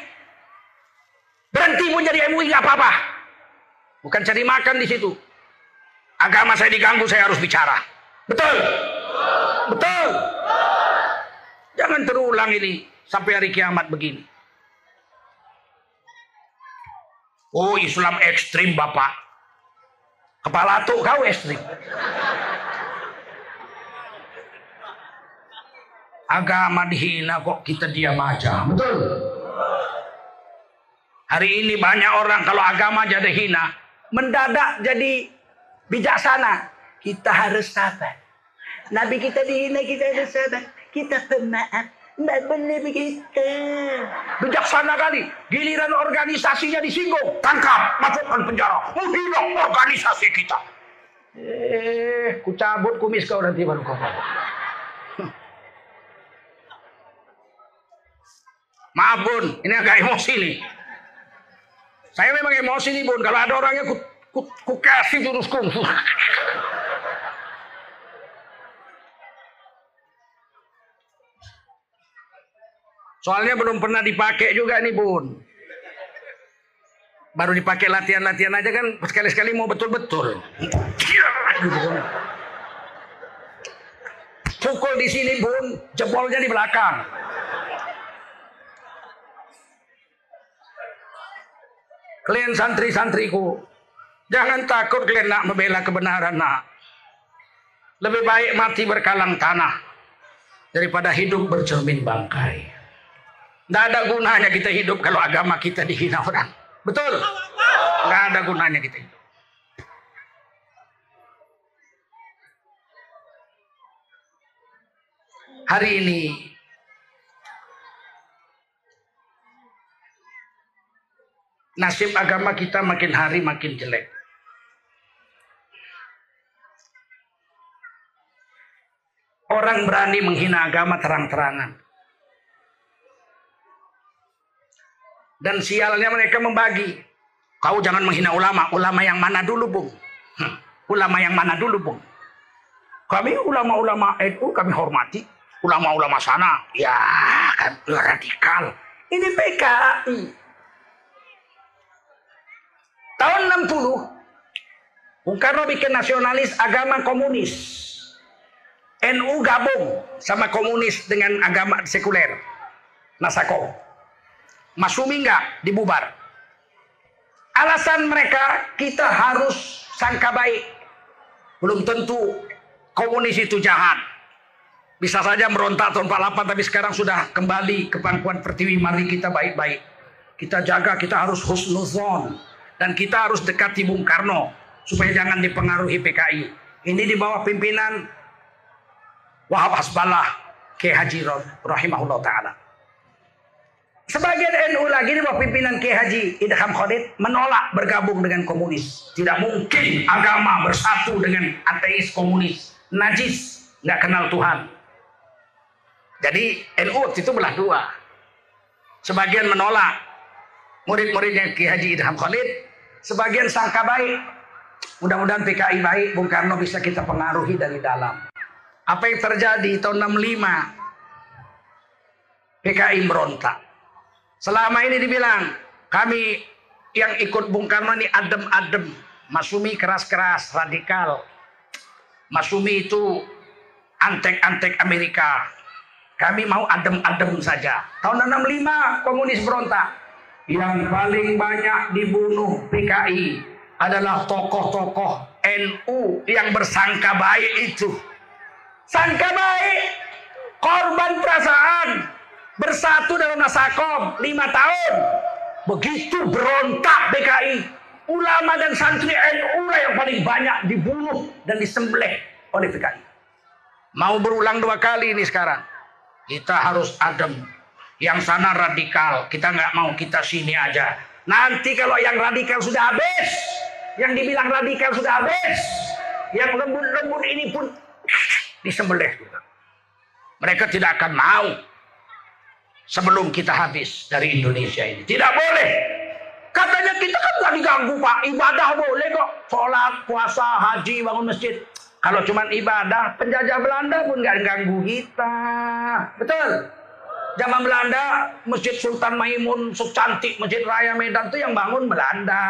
Berhenti pun jadi MUI nggak apa-apa. Bukan cari makan di situ. Agama saya diganggu, saya harus bicara. Betul? Betul. Jangan terulang ini sampai hari kiamat begini. Oh Islam ekstrim Bapak. Kepala tuh kau ekstrim. Agama dihina kok kita diam aja. Betul. Hari ini banyak orang kalau agama jadi hina. Mendadak jadi bijaksana. Kita harus sabar. Nabi kita dihina kita harus sabar. Kita pemaaf. Tidak boleh begitu. Bijaksana kali. Giliran organisasinya disinggung. Tangkap. Masukkan penjara. Menghina organisasi kita. Eh, ku cabut kumis kau nanti baru kau Maaf bun, ini agak emosi nih. Saya memang emosi nih bun. Kalau ada orangnya ku, ku, ku kasih jurus kungfu. Soalnya belum pernah dipakai juga nih bun. Baru dipakai latihan-latihan aja kan sekali-sekali mau betul-betul. Pukul di sini bun, jempolnya di belakang. Kalian santri-santriku, jangan takut kalian nak membela kebenaran nak. Lebih baik mati berkalang tanah daripada hidup bercermin bangkai. Tidak ada gunanya kita hidup kalau agama kita dihina orang. Betul? Tidak ada gunanya kita hidup. Hari ini nasib agama kita makin hari makin jelek. Orang berani menghina agama terang-terangan. Dan sialnya mereka membagi. Kau jangan menghina ulama. Ulama yang mana dulu, Bung? Hmm. Ulama yang mana dulu, Bung? Kami ulama-ulama NU kami hormati. Ulama-ulama sana, ya kan radikal. Ini PKI. Tahun 60, Bung Karno bikin nasionalis agama komunis. NU gabung sama komunis dengan agama sekuler. Nasako. Masumi enggak dibubar. Alasan mereka kita harus sangka baik. Belum tentu komunis itu jahat. Bisa saja merontak tahun 48 tapi sekarang sudah kembali ke pangkuan pertiwi. Mari kita baik-baik. Kita jaga, kita harus husnuzon. Dan kita harus dekati Bung Karno. Supaya jangan dipengaruhi PKI. Ini di bawah pimpinan Wahab Hasballah K. Haji Rahimahullah Ta'ala. Sebagian NU lagi di bawah pimpinan Kiai Haji Idham Khalid menolak bergabung dengan komunis. Tidak mungkin agama bersatu dengan ateis komunis. Najis, nggak kenal Tuhan. Jadi NU waktu itu belah dua. Sebagian menolak murid-muridnya Kiai Haji Idham Khalid. Sebagian sangka baik. Mudah-mudahan PKI baik, Bung Karno bisa kita pengaruhi dari dalam. Apa yang terjadi tahun 65? PKI berontak Selama ini dibilang kami yang ikut Bung Karno ini adem-adem. Masumi keras-keras, radikal. Masumi itu antek-antek Amerika. Kami mau adem-adem saja. Tahun 65 komunis berontak. Yang paling banyak dibunuh PKI adalah tokoh-tokoh NU yang bersangka baik itu. Sangka baik, korban perasaan, bersatu dalam nasakom lima tahun. Begitu berontak PKI, ulama dan santri NU yang paling banyak dibunuh dan disembelih oleh PKI. Mau berulang dua kali ini sekarang. Kita harus adem. Yang sana radikal, kita nggak mau kita sini aja. Nanti kalau yang radikal sudah habis, yang dibilang radikal sudah habis, yang lembut-lembut ini pun disembelih. Mereka tidak akan mau sebelum kita habis dari Indonesia ini. Tidak boleh. Katanya kita kan nggak diganggu pak, ibadah boleh kok. Sholat, puasa, haji, bangun masjid. Kalau cuma ibadah, penjajah Belanda pun nggak ganggu kita. Betul? Zaman Belanda, Masjid Sultan Maimun, cantik Masjid Raya Medan itu yang bangun Belanda.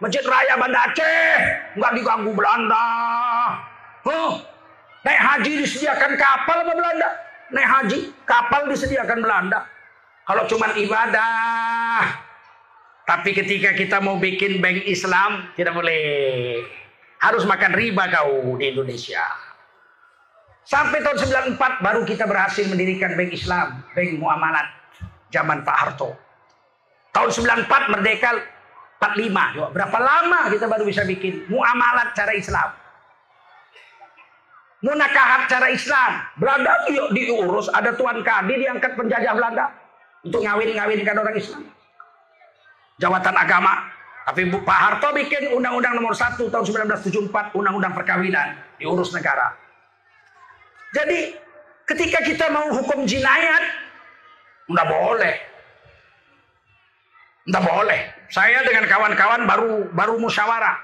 Masjid Raya Banda Aceh, nggak diganggu Belanda. Huh? Naik haji disediakan kapal apa Belanda? Naik haji, kapal disediakan Belanda. Kalau cuma ibadah. Tapi ketika kita mau bikin bank Islam, tidak boleh. Harus makan riba kau di Indonesia. Sampai tahun 94 baru kita berhasil mendirikan Bank Islam, Bank Muamalat zaman Pak Harto. Tahun 94 merdeka 45. Berapa lama kita baru bisa bikin muamalat cara Islam? Munakahat cara Islam. Belanda yuk diurus, ada tuan kadi diangkat penjajah Belanda untuk ngawin-ngawinkan orang Islam. Jawatan agama. Tapi Pak Harto bikin Undang-Undang nomor 1 tahun 1974, Undang-Undang Perkawinan, diurus negara. Jadi ketika kita mau hukum jinayat, nggak boleh. Nggak boleh. Saya dengan kawan-kawan baru baru musyawarah.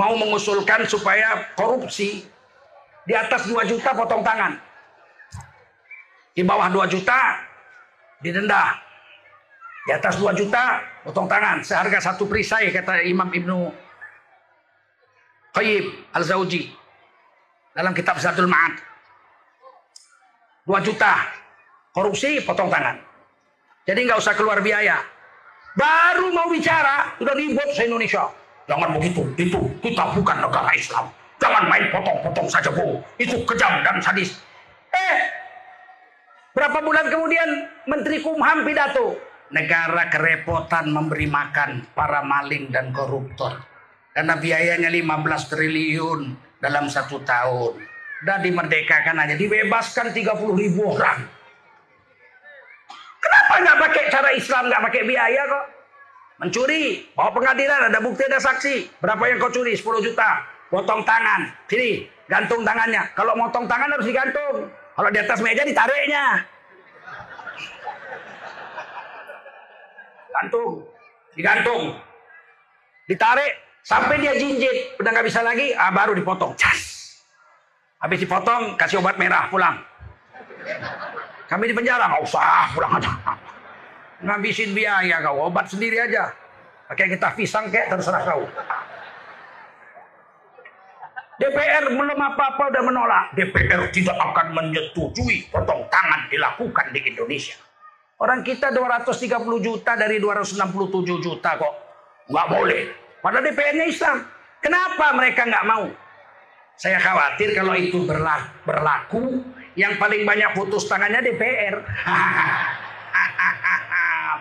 Mau mengusulkan supaya korupsi di atas 2 juta potong tangan. Di bawah 2 juta didenda. Di atas 2 juta potong tangan. Seharga satu perisai kata Imam Ibnu Qayyim Al-Zawji dalam kitab Zadul Ma'ad. 2 juta. Korupsi potong tangan. Jadi nggak usah keluar biaya. Baru mau bicara, udah ribut se Indonesia. Jangan begitu, itu kita bukan negara Islam. Jangan main potong-potong saja bu. Itu kejam dan sadis. Eh, berapa bulan kemudian Menteri Kumham pidato. Negara kerepotan memberi makan para maling dan koruptor. Karena biayanya 15 triliun dalam satu tahun dan dimerdekakan aja dibebaskan 30 ribu orang kenapa nggak pakai cara Islam nggak pakai biaya kok mencuri bawa pengadilan ada bukti ada saksi berapa yang kau curi 10 juta potong tangan. Sini gantung tangannya. Kalau motong tangan harus digantung. Kalau di atas meja ditariknya. Gantung. Digantung. Ditarik sampai dia jinjit. Udah nggak bisa lagi ah baru dipotong. Cas. Habis dipotong, kasih obat merah, pulang. Kami di penjara, nggak usah, pulang aja. Ngabisin biaya kau, obat sendiri aja. Pakai kita pisang kayak terserah kau. DPR belum apa-apa udah menolak. DPR tidak akan menyetujui potong tangan dilakukan di Indonesia. Orang kita 230 juta dari 267 juta kok. Nggak boleh. Padahal DPR-nya Islam. Kenapa mereka nggak mau? Saya khawatir kalau itu berlaku, yang paling banyak putus tangannya DPR.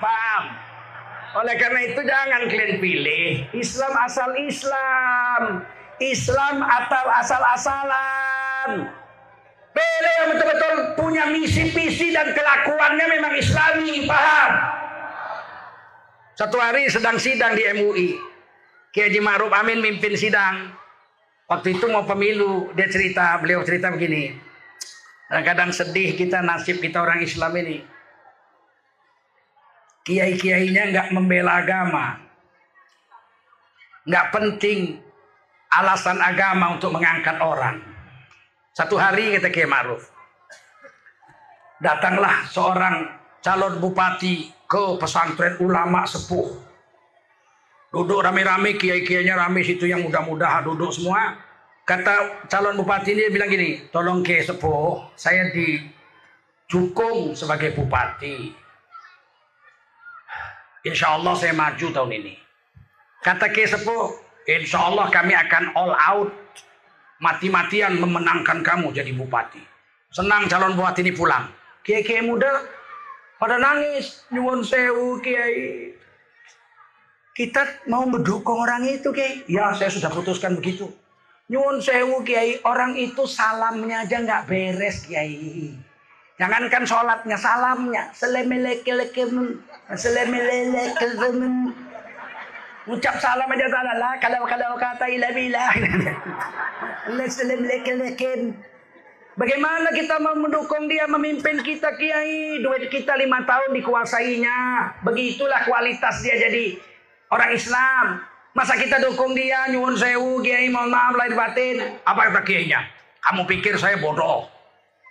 Paham? Oleh karena itu jangan kalian pilih Islam asal Islam, Islam atau asal-asalan. Pilih yang betul-betul punya misi visi dan kelakuannya memang Islami, paham? Satu hari sedang sidang di MUI. Kiai Ma'ruf Amin mimpin sidang. Waktu itu mau pemilu, dia cerita, beliau cerita begini. Kadang-kadang sedih kita nasib kita orang Islam ini. Kiai-kiainya nggak membela agama. Nggak penting alasan agama untuk mengangkat orang. Satu hari kata Kiai Ma'ruf. Datanglah seorang calon bupati ke pesantren ulama sepuh Duduk rame-rame, kiai-kiainya rame situ yang muda-muda duduk semua. Kata calon bupati ini bilang gini, tolong ke sepuh, saya didukung sebagai bupati. Insya Allah saya maju tahun ini. Kata ke sepuh, insya Allah kami akan all out, mati-matian memenangkan kamu jadi bupati. Senang calon bupati ini pulang. Kiai-kiai muda pada nangis, nyuwun sewu kiai kita mau mendukung orang itu, Kiai. Ya, saya sudah putuskan begitu. Nyuwun sewu, Kiai. Orang itu salamnya aja nggak beres, Kiai. Jangankan sholatnya, salamnya. Selemelekelekemun. Selemelekelekemun. Ucap salam aja salah lah. Kalau kalau kata ilah bilah. Selemelekelekemun. Bagaimana kita mau mendukung dia memimpin kita kiai? Duit kita lima tahun dikuasainya. Begitulah kualitas dia jadi orang Islam. Masa kita dukung dia, nyuwun sewu, kiai mohon maaf lahir batin. Apa kata kiainya? Kamu pikir saya bodoh.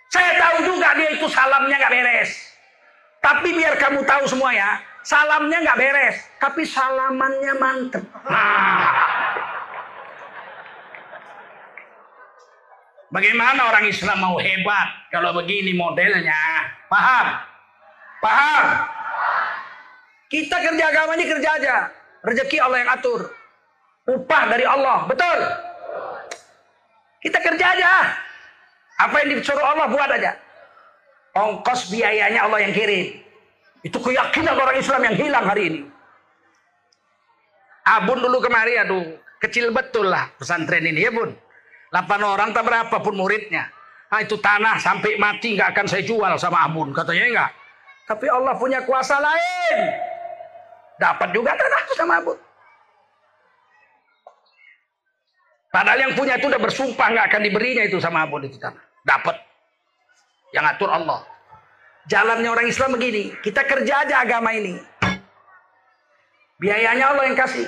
Saya tahu juga dia itu salamnya nggak beres. Tapi biar kamu tahu semua ya, salamnya nggak beres, tapi salamannya mantep. Nah. Bagaimana orang Islam mau hebat kalau begini modelnya? Paham? Paham? Kita kerja agamanya kerja aja. Rezeki Allah yang atur. Upah dari Allah. Betul? Kita kerja aja. Apa yang disuruh Allah buat aja. Ongkos biayanya Allah yang kirim. Itu keyakinan orang Islam yang hilang hari ini. Abun dulu kemari, aduh, kecil betul lah pesantren ini ya bun. 8 orang tak berapa pun muridnya. Ah itu tanah sampai mati nggak akan saya jual sama Abun, katanya enggak. Tapi Allah punya kuasa lain. Dapat juga tanah itu sama Abun. Padahal yang punya itu udah bersumpah nggak akan diberinya itu sama Abun itu tanah. Dapat. Yang atur Allah. Jalannya orang Islam begini. Kita kerja aja agama ini. Biayanya Allah yang kasih.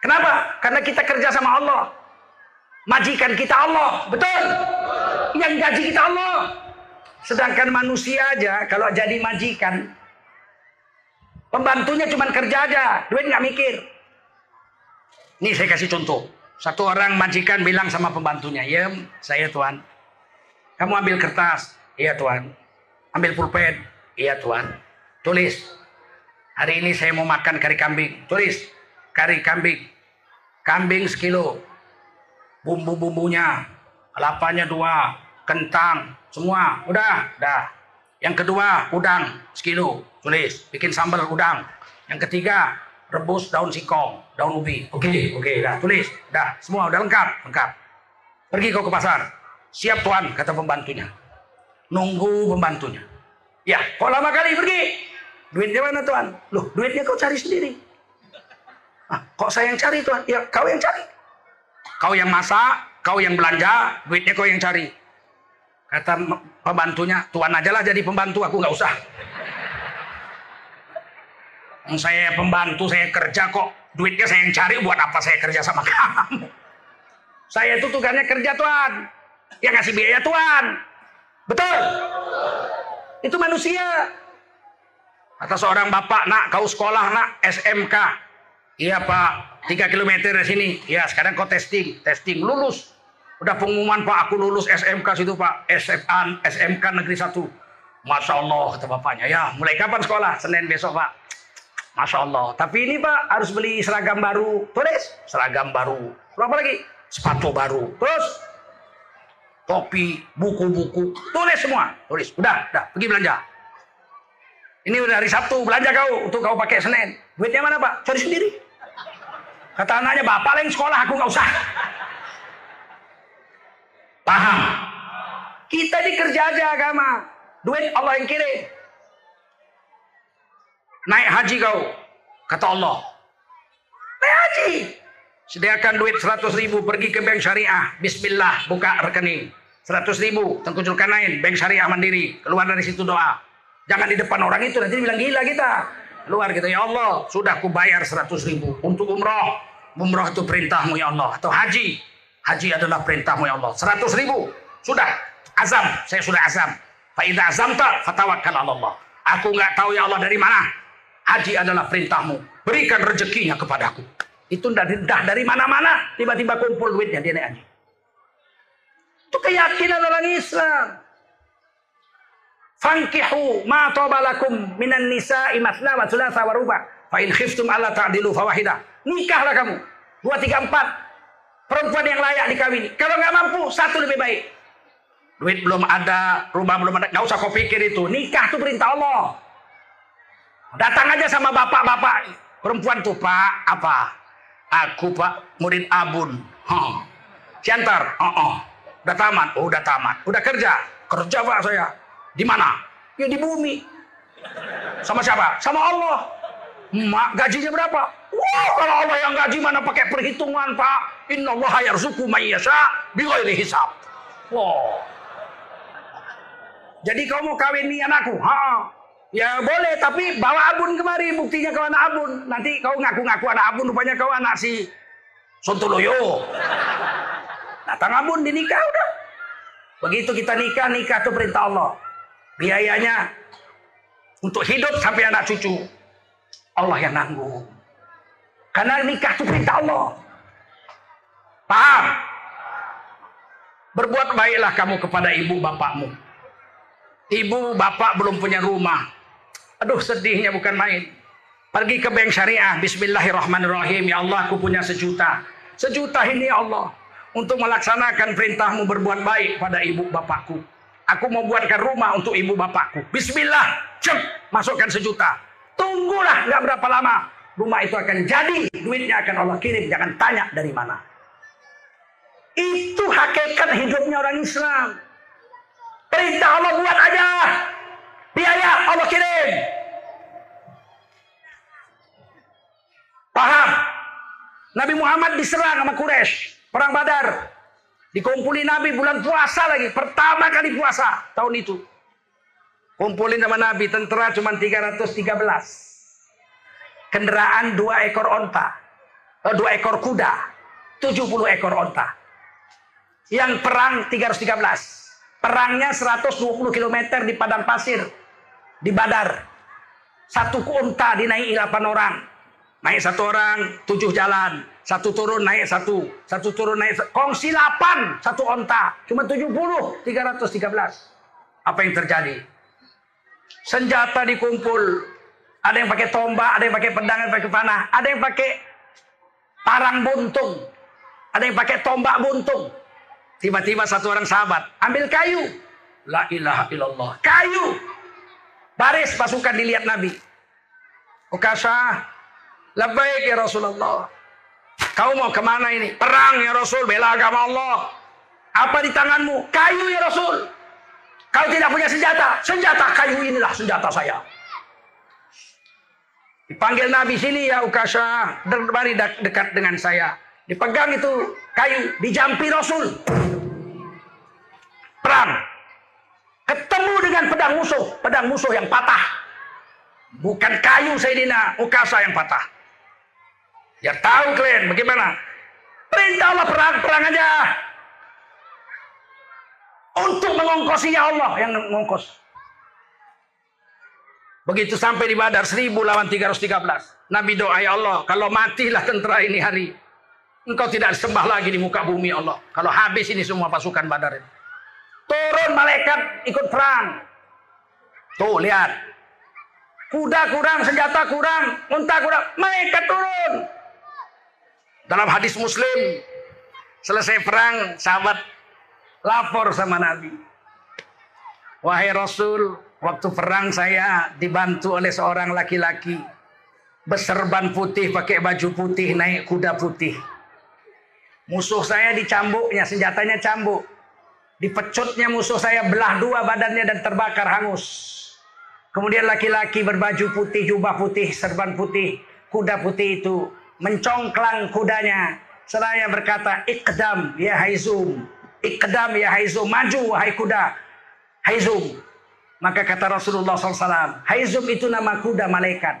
Kenapa? Karena kita kerja sama Allah. Majikan kita Allah. Betul? Yang gaji kita Allah. Sedangkan manusia aja kalau jadi majikan. Pembantunya cuma kerja aja. Duit nggak mikir. Nih saya kasih contoh. Satu orang majikan bilang sama pembantunya, ya saya tuan. Kamu ambil kertas, iya tuan. Ambil pulpen, iya tuan. Tulis, hari ini saya mau makan kari kambing. Tulis, kari kambing. Kambing sekilo. Bumbu-bumbunya, kelapanya dua, kentang, semua. Udah, dah. Yang kedua, udang sekilo. Tulis, bikin sambal udang. Yang ketiga, rebus daun singkong, daun ubi. Oke, okay, oke, okay, dah tulis, dah semua udah lengkap, lengkap. Pergi kau ke pasar. Siap tuan, kata pembantunya. Nunggu pembantunya. Ya, kok lama kali pergi? Duitnya mana tuan? Loh, duitnya kau cari sendiri. Ah, kok saya yang cari tuan? Ya, kau yang cari. Kau yang masak, kau yang belanja, duitnya kau yang cari. Kata pembantunya, tuan aja lah jadi pembantu, aku nggak usah. Saya pembantu, saya kerja kok. Duitnya saya yang cari, buat apa saya kerja sama kamu? Saya itu tugasnya kerja tuan. Yang ngasih biaya tuan. Betul? Itu manusia. Kata seorang bapak, nak kau sekolah nak SMK. Iya pak, 3 km dari sini. Iya sekarang kau testing, testing lulus. Udah pengumuman pak, aku lulus SMK situ pak, SMA, SMK negeri 1. Masya Allah kata bapaknya, ya mulai kapan sekolah? Senin besok pak. Masya Allah. Tapi ini Pak harus beli seragam baru. Tulis seragam baru. Berapa lagi? Sepatu baru. Terus topi, buku-buku. Tulis semua. Tulis. Udah, udah. Pergi belanja. Ini udah hari Sabtu. Belanja kau untuk kau pakai Senin. Duitnya mana Pak? Cari sendiri. Kata anaknya, Bapak lain sekolah. Aku nggak usah. Paham? Kita dikerja aja agama. Duit Allah yang kirim naik haji kau. Kata Allah. Naik haji. Sediakan duit 100 ribu pergi ke bank syariah. Bismillah buka rekening. 100 ribu tengkuculkan lain. Bank syariah mandiri. Keluar dari situ doa. Jangan di depan orang itu nanti bilang gila kita. Keluar gitu ya Allah. Sudah ku bayar 100 ribu untuk umroh. Umroh itu perintahmu ya Allah. Atau haji. Haji adalah perintahmu ya Allah. 100 ribu. Sudah. Azam. Saya sudah azam. Fa'idha azamta fatawakkal Allah. Aku nggak tahu ya Allah dari mana. Haji adalah perintahmu. Berikan rezekinya kepadaku. Itu tidak dari mana-mana. Tiba-tiba kumpul duitnya dia naik haji. Itu keyakinan orang Islam. Fankihu ma tobalakum minan nisa imasna wa sulasa wa ruba. Fa in khiftum alla ta'dilu fawahida. Nikahlah kamu. Dua, tiga, empat. Perempuan yang layak dikawini. Kalau nggak mampu, satu lebih baik. Duit belum ada, rumah belum ada. Nggak usah kau pikir itu. Nikah itu perintah Allah. Datang aja sama bapak-bapak perempuan tuh pak apa? Aku pak murid abun. Huh. Siantar. Oh, oh. Udah tamat. Oh, udah tamat. Udah kerja. Kerja pak saya. Di mana? Ya di bumi. Sama siapa? Sama Allah. Mak gajinya berapa? Wah, kalau Allah yang gaji mana pakai perhitungan, Pak. Inna Allah yarzuku yasha bighairi hisab. Wow. Jadi kau mau kawin nih anakku? Ha. Ya boleh, tapi bawa abun kemari, buktinya kau anak abun. Nanti kau ngaku-ngaku anak abun, rupanya kau anak si Sontoloyo. Datang abun dinikah udah. Begitu kita nikah, nikah itu perintah Allah. Biayanya untuk hidup sampai anak cucu. Allah yang nanggung. Karena nikah itu perintah Allah. Paham? Berbuat baiklah kamu kepada ibu bapakmu. Ibu bapak belum punya rumah. Aduh sedihnya bukan main. Pergi ke bank syariah. Bismillahirrahmanirrahim. Ya Allah aku punya sejuta. Sejuta ini ya Allah. Untuk melaksanakan perintahmu berbuat baik pada ibu bapakku. Aku mau buatkan rumah untuk ibu bapakku. Bismillah. Cep, masukkan sejuta. Tunggulah nggak berapa lama. Rumah itu akan jadi. Duitnya akan Allah kirim. Jangan tanya dari mana. Itu hakikat hidupnya orang Islam. Perintah Allah buat aja. Biaya Allah kirim. Paham? Nabi Muhammad diserang sama Quraisy, perang Badar. Dikumpulin Nabi bulan puasa lagi, pertama kali puasa tahun itu. Kumpulin sama Nabi, tentara cuma 313. Kendaraan dua ekor onta, oh, dua ekor kuda, 70 ekor onta. Yang perang 313. Perangnya 120 km di padang pasir di Badar. Satu unta dinaiki 8 orang. Naik satu orang, tujuh jalan. Satu turun, naik satu. Satu turun, naik satu. Kongsi 8, satu onta. Cuma 70, 313. Apa yang terjadi? Senjata dikumpul. Ada yang pakai tombak, ada yang pakai pedang, ada yang pakai panah. Ada yang pakai parang buntung. Ada yang pakai tombak buntung. Tiba-tiba satu orang sahabat ambil kayu. La ilaha illallah. Kayu. Baris pasukan dilihat Nabi. Ukasha. Labbaik ya Rasulullah. Kau mau ke mana ini? Perang ya Rasul. Bela agama Allah. Apa di tanganmu? Kayu ya Rasul. Kau tidak punya senjata. Senjata kayu inilah senjata saya. Dipanggil Nabi sini ya Ukasha. Mari dekat dengan saya. Dipegang itu kayu. Dijampi Rasul. Perang. Ketemu dengan pedang musuh. Pedang musuh yang patah. Bukan kayu Sayyidina Ukasa yang patah. Ya tahu kalian bagaimana? Perintah Allah perang, perang aja. Untuk mengongkosinya Allah yang mengongkos. Begitu sampai di Badar 1000 lawan 313. Nabi doa ya Allah, kalau matilah tentara ini hari. Engkau tidak sembah lagi di muka bumi Allah. Kalau habis ini semua pasukan Badar ini. Turun malaikat ikut perang. Tuh lihat. Kuda kurang, senjata kurang, unta kurang. Malaikat turun. Dalam hadis muslim. Selesai perang, sahabat lapor sama Nabi. Wahai Rasul, waktu perang saya dibantu oleh seorang laki-laki. Berserban putih, pakai baju putih, naik kuda putih. Musuh saya dicambuknya, senjatanya cambuk. Dipecutnya musuh saya belah dua badannya dan terbakar hangus. Kemudian laki-laki berbaju putih, jubah putih, serban putih, kuda putih itu mencongklang kudanya. Seraya berkata, Ikdam ya Haizum. Ikdam ya Haizum. Maju wahai kuda. Haizum. Maka kata Rasulullah SAW, Haizum itu nama kuda malaikat.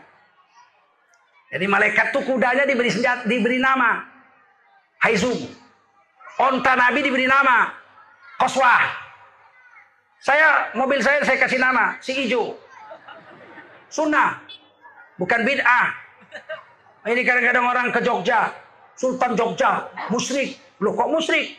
Jadi malaikat itu kudanya diberi senjata, diberi nama. Haizum. Onta Nabi diberi nama. Koswah. Saya, mobil saya saya kasih nama. Si Ijo. Sunnah. Bukan bid'ah. Ini kadang-kadang orang ke Jogja. Sultan Jogja. Musrik. Loh kok musrik?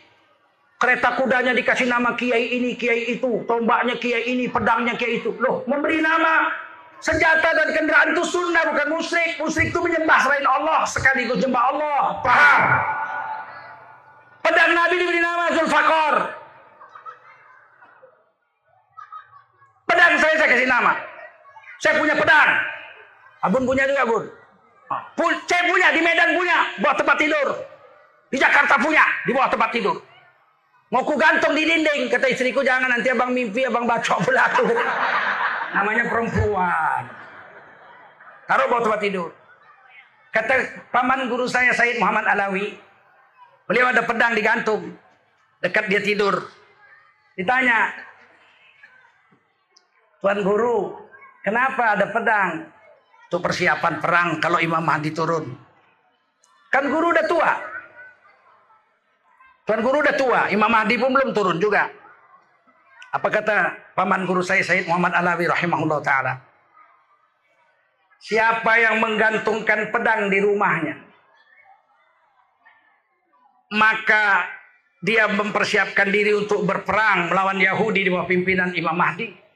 Kereta kudanya dikasih nama kiai ini, kiai itu. Tombaknya kiai ini, pedangnya kiai itu. Loh, memberi nama senjata dan kendaraan itu sunnah bukan musrik. Musrik itu menyembah selain Allah sekaligus menyembah Allah. Paham? Pedang Nabi diberi nama Zulfakor. Pedang saya saya kasih nama. Saya punya pedang. Abun punya juga, Bun. Pun, saya punya di Medan punya, buat tempat tidur. Di Jakarta punya, di bawah tempat tidur. Mau ku gantung di dinding, kata istriku jangan nanti abang mimpi, abang baca pelaku. Namanya perempuan. Taruh bawah tempat tidur. Kata paman guru saya Said Muhammad Alawi, beliau ada pedang digantung dekat dia tidur. Ditanya, Tuan guru, Kenapa ada pedang? Itu persiapan perang kalau Imam Mahdi turun. Kan guru udah tua. Tuan guru udah tua, Imam Mahdi pun belum turun juga. Apa kata paman guru saya Said Muhammad Alawi rahimahullah taala? Siapa yang menggantungkan pedang di rumahnya, maka dia mempersiapkan diri untuk berperang melawan Yahudi di bawah pimpinan Imam Mahdi.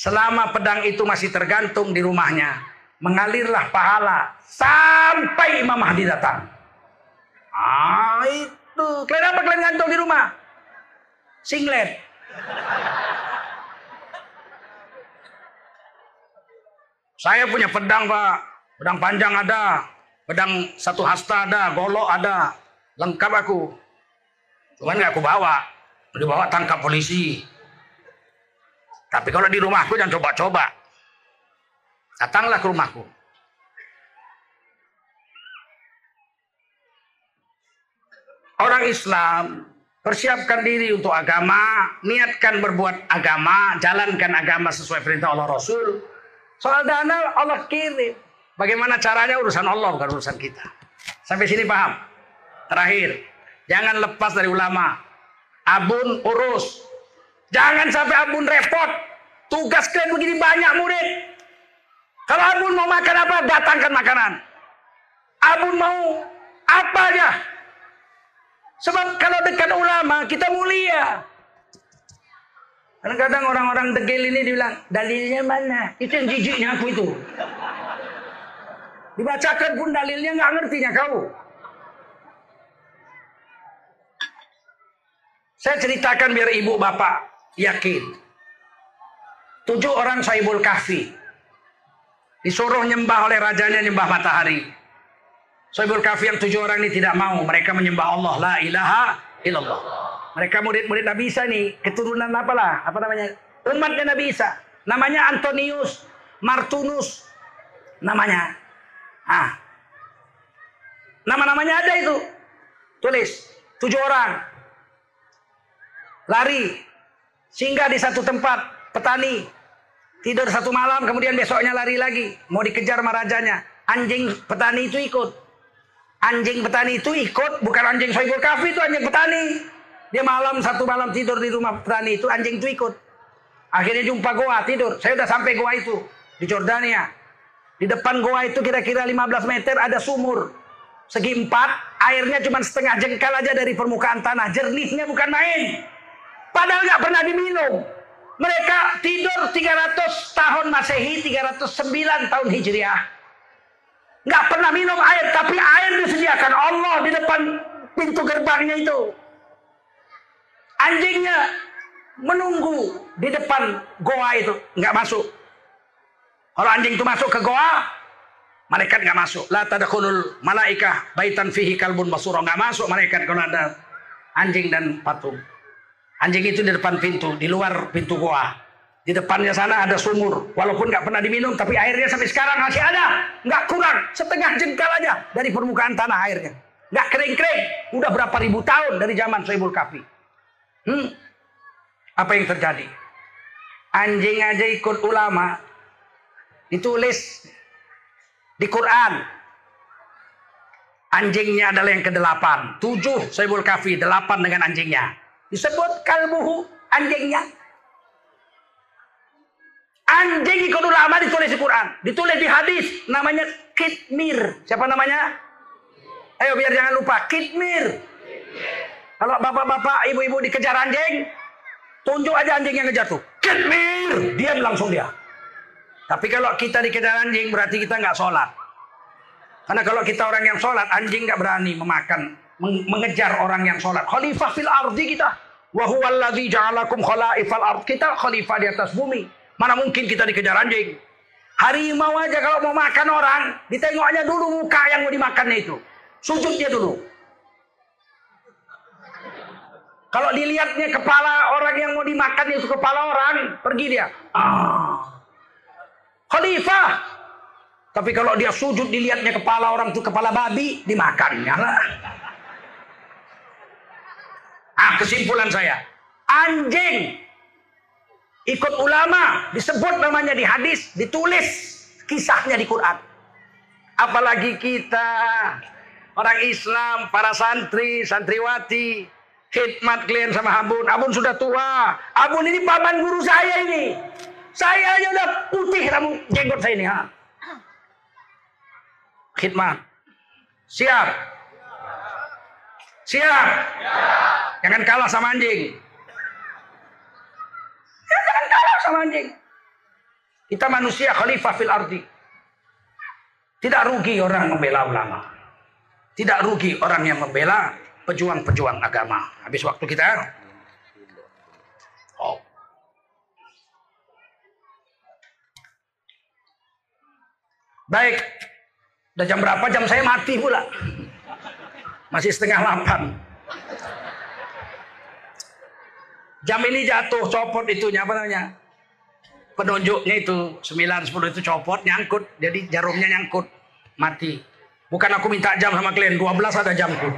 Selama pedang itu masih tergantung di rumahnya, mengalirlah pahala sampai Imam Mahdi datang. Ah, itu. Kalian apa kalian gantung di rumah? Singlet. Saya punya pedang, Pak. Pedang panjang ada. Pedang satu hasta ada. Golok ada. Lengkap aku. Cuman nggak aku bawa. Dibawa tangkap polisi. Tapi kalau di rumahku jangan coba-coba. Datanglah ke rumahku. Orang Islam persiapkan diri untuk agama, niatkan berbuat agama, jalankan agama sesuai perintah Allah Rasul. Soal dana Allah kirim. Bagaimana caranya urusan Allah bukan urusan kita. Sampai sini paham? Terakhir, jangan lepas dari ulama. Abun urus. Jangan sampai abun repot. Tugas kalian begini banyak murid. Kalau abun mau makan apa, datangkan makanan. Abun mau apa aja, Sebab kalau dekat ulama kita mulia. Kadang-kadang orang-orang degil ini dibilang, dalilnya mana? Itu yang jijiknya aku itu. Dibacakan pun dalilnya nggak ngertinya kau. Saya ceritakan biar ibu bapak yakin. Tujuh orang Saibul Kahfi. Disuruh nyembah oleh rajanya nyembah matahari. Sohibul Kafi yang tujuh orang ini tidak mau. Mereka menyembah Allah. La ilaha illallah. Mereka murid-murid Nabi Isa nih. Keturunan apalah? Apa namanya? Umatnya Nabi Isa. Namanya Antonius. Martunus. Namanya. Ah. Nama-namanya ada itu. Tulis. Tujuh orang. Lari. Singgah di satu tempat. Petani. Tidur satu malam. Kemudian besoknya lari lagi. Mau dikejar sama. Anjing petani itu ikut. Anjing petani itu ikut, bukan anjing Soibul Kafi itu anjing petani. Dia malam satu malam tidur di rumah petani itu anjing itu ikut. Akhirnya jumpa goa tidur. Saya udah sampai goa itu di Jordania. Di depan goa itu kira-kira 15 meter ada sumur. Segi empat, airnya cuma setengah jengkal aja dari permukaan tanah. Jernihnya bukan main. Padahal nggak pernah diminum. Mereka tidur 300 tahun Masehi, 309 tahun Hijriah nggak pernah minum air, tapi air disediakan Allah di depan pintu gerbangnya itu. Anjingnya menunggu di depan goa itu, nggak masuk. Kalau anjing itu masuk ke goa, malaikat nggak masuk. La tadkhulul malaikah baitan fihi kalbun basura nggak masuk malaikat kalau ada anjing dan patung. Anjing itu di depan pintu, di luar pintu goa. Di depannya sana ada sumur. Walaupun nggak pernah diminum, tapi airnya sampai sekarang masih ada. Nggak kurang, setengah jengkal aja dari permukaan tanah airnya. Nggak kering-kering. Udah berapa ribu tahun dari zaman Soebul Kafi. Hmm. Apa yang terjadi? Anjing aja ikut ulama. Ditulis di Quran. Anjingnya adalah yang ke-8. Tujuh Soebul Kafi, delapan dengan anjingnya. Disebut kalbuhu, anjingnya. Anjing ikut ulama ditulis di Quran. Ditulis di hadis. Namanya kitmir. Siapa namanya? Ayo biar jangan lupa. Kitmir. Kalau bapak-bapak, ibu-ibu dikejar anjing, tunjuk aja anjing yang ngejar tuh. Kitmir. Diam langsung dia. Tapi kalau kita dikejar anjing berarti kita nggak sholat. Karena kalau kita orang yang sholat, anjing nggak berani memakan, mengejar orang yang sholat. Khalifah fil ardi kita. Wahuwaladzi ja'alakum khalaifal ard. Kita khalifah di atas bumi. Mana mungkin kita dikejar anjing? Harimau aja kalau mau makan orang, ditengoknya dulu muka yang mau dimakannya itu. Sujudnya dulu. Kalau dilihatnya kepala orang yang mau dimakan itu kepala orang, pergi dia. Ah. Khalifah. Tapi kalau dia sujud dilihatnya kepala orang itu kepala babi, dimakannya lah. Ah, kesimpulan saya. Anjing Ikut ulama, disebut namanya di hadis, ditulis kisahnya di Quran. Apalagi kita orang Islam, para santri, santriwati, khidmat klien sama Abun. Abun sudah tua. Abun ini paman guru saya ini. Saya aja udah putih rambut jenggot saya ini. Ha. Khidmat. Siap. Siap. Jangan kalah sama anjing. Ya, jangan kalah sama anjing. Kita manusia khalifah fil ardi. Tidak rugi orang membela ulama. Tidak rugi orang yang membela pejuang-pejuang agama. Habis waktu kita. Oh. Baik. Udah jam berapa? Jam saya mati pula. Masih setengah delapan. Jam ini jatuh, copot itunya apa namanya? Penunjuknya itu 9 10 itu copot, nyangkut. Jadi jarumnya nyangkut, mati. Bukan aku minta jam sama klien, 12 ada jamku.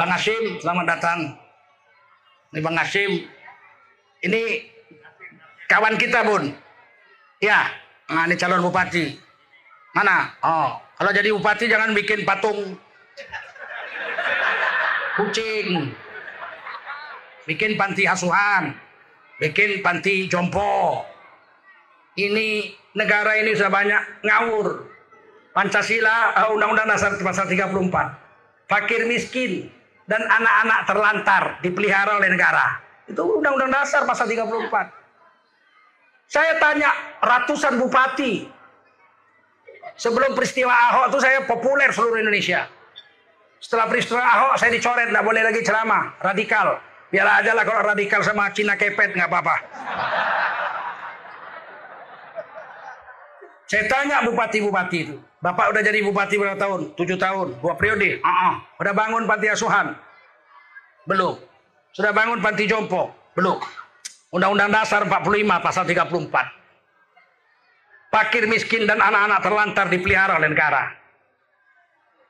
Bang Hashim, selamat datang. Ini Bang Hashim. Ini kawan kita, Bun. Ya, nah ini calon bupati. Mana? Oh, kalau jadi bupati jangan bikin patung kucing. Bikin panti asuhan. Bikin panti jompo. Ini negara ini sudah banyak ngawur. Pancasila, uh, Undang-Undang Dasar pasal 34. Fakir miskin dan anak-anak terlantar dipelihara oleh negara. Itu Undang-Undang Dasar pasal 34. Saya tanya ratusan bupati. Sebelum peristiwa Ahok itu saya populer seluruh Indonesia. Setelah peristiwa Ahok saya dicoret, nggak boleh lagi ceramah, radikal. Biar aja lah kalau radikal sama Cina kepet nggak apa-apa. Saya tanya bupati-bupati itu, bapak udah jadi bupati berapa tahun? Tujuh tahun, dua periode. Uh -uh. Udah bangun panti asuhan? Belum. Sudah bangun panti jompo? Belum. Undang-Undang Dasar 45 pasal 34. Fakir miskin dan anak-anak terlantar dipelihara oleh negara.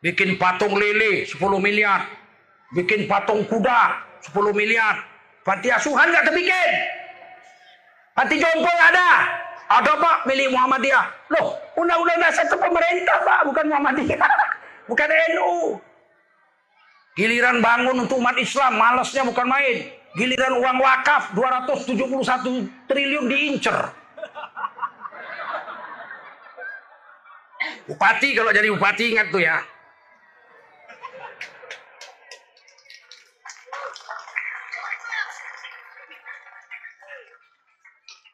Bikin patung lele 10 miliar. Bikin patung kuda 10 miliar. Panti asuhan nggak terbikin. Panti jompo ada. Ada pak milik Muhammadiyah. Loh, undang-undang dasar itu pemerintah pak, bukan Muhammadiyah. Bukan NU. Giliran bangun untuk umat Islam, malasnya bukan main. Giliran uang wakaf 271 triliun diincer. Bupati kalau jadi bupati ingat tuh ya.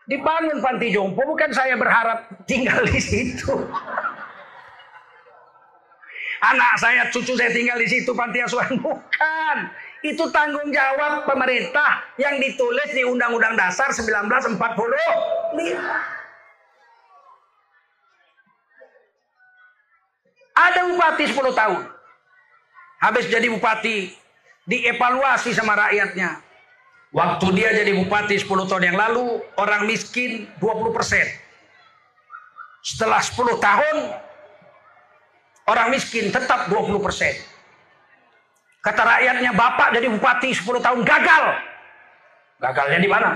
Dibangun panti jompo bukan saya berharap tinggal di situ. Anak saya, cucu saya tinggal di situ panti asuhan bukan. Itu tanggung jawab pemerintah yang ditulis di Undang-Undang Dasar 1945. Ada bupati 10 tahun. Habis jadi bupati, dievaluasi sama rakyatnya. Waktu dia jadi bupati 10 tahun yang lalu, orang miskin 20 persen. Setelah 10 tahun, orang miskin tetap 20 persen. Kata rakyatnya, Bapak jadi bupati 10 tahun gagal. Gagalnya di mana?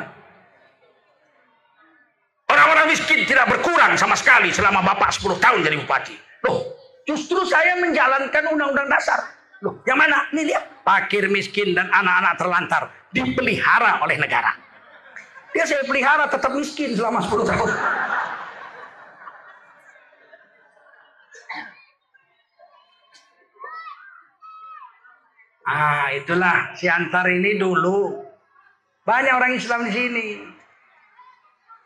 Orang-orang miskin tidak berkurang sama sekali selama Bapak 10 tahun jadi bupati. Loh, justru saya menjalankan undang-undang dasar. Loh, yang mana? Nih lihat. Fakir, miskin, dan anak-anak terlantar dipelihara oleh negara. Dia saya pelihara tetap miskin selama 10 tahun. Ah, itulah si Antar ini dulu. Banyak orang Islam di sini.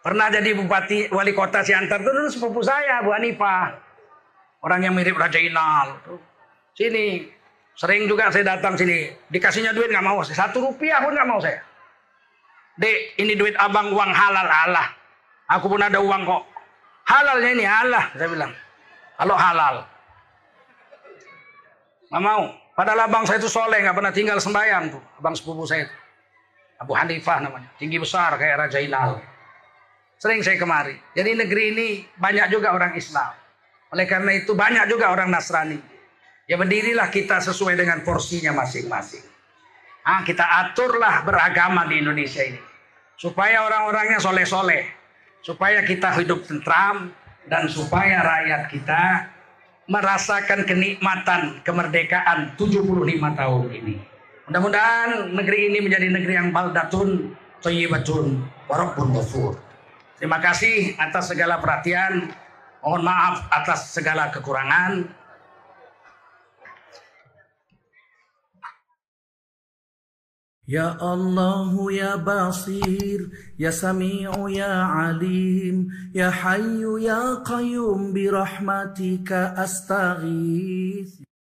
Pernah jadi bupati wali kota si Antar itu dulu sepupu saya, Bu Hanifah. Orang yang mirip Raja Inal. Sini. Sering juga saya datang sini. Dikasihnya duit nggak mau. Satu rupiah pun nggak mau saya. Dek, ini duit abang uang halal Allah. Aku pun ada uang kok. Halalnya ini Allah, saya bilang. Kalau halal. Nggak mau. Padahal abang saya itu soleh, nggak pernah tinggal sembahyang tuh. Abang sepupu saya itu. Abu Hanifah namanya. Tinggi besar kayak Raja Inal. Sering saya kemari. Jadi negeri ini banyak juga orang Islam. Oleh karena itu banyak juga orang Nasrani. Ya berdirilah kita sesuai dengan porsinya masing-masing. Ah, kita aturlah beragama di Indonesia ini. Supaya orang-orangnya soleh-soleh. Supaya kita hidup tentram. Dan supaya rakyat kita merasakan kenikmatan kemerdekaan 75 tahun ini. Mudah-mudahan negeri ini menjadi negeri yang baldatun, thayyibatun, warabbun ghafur. Terima kasih atas segala perhatian. Mohon maaf atas segala kekurangan. Ya Allah ya Basir ya Sami'u ya Alim ya Hayyu ya Qayyum bi rahmatika astaghith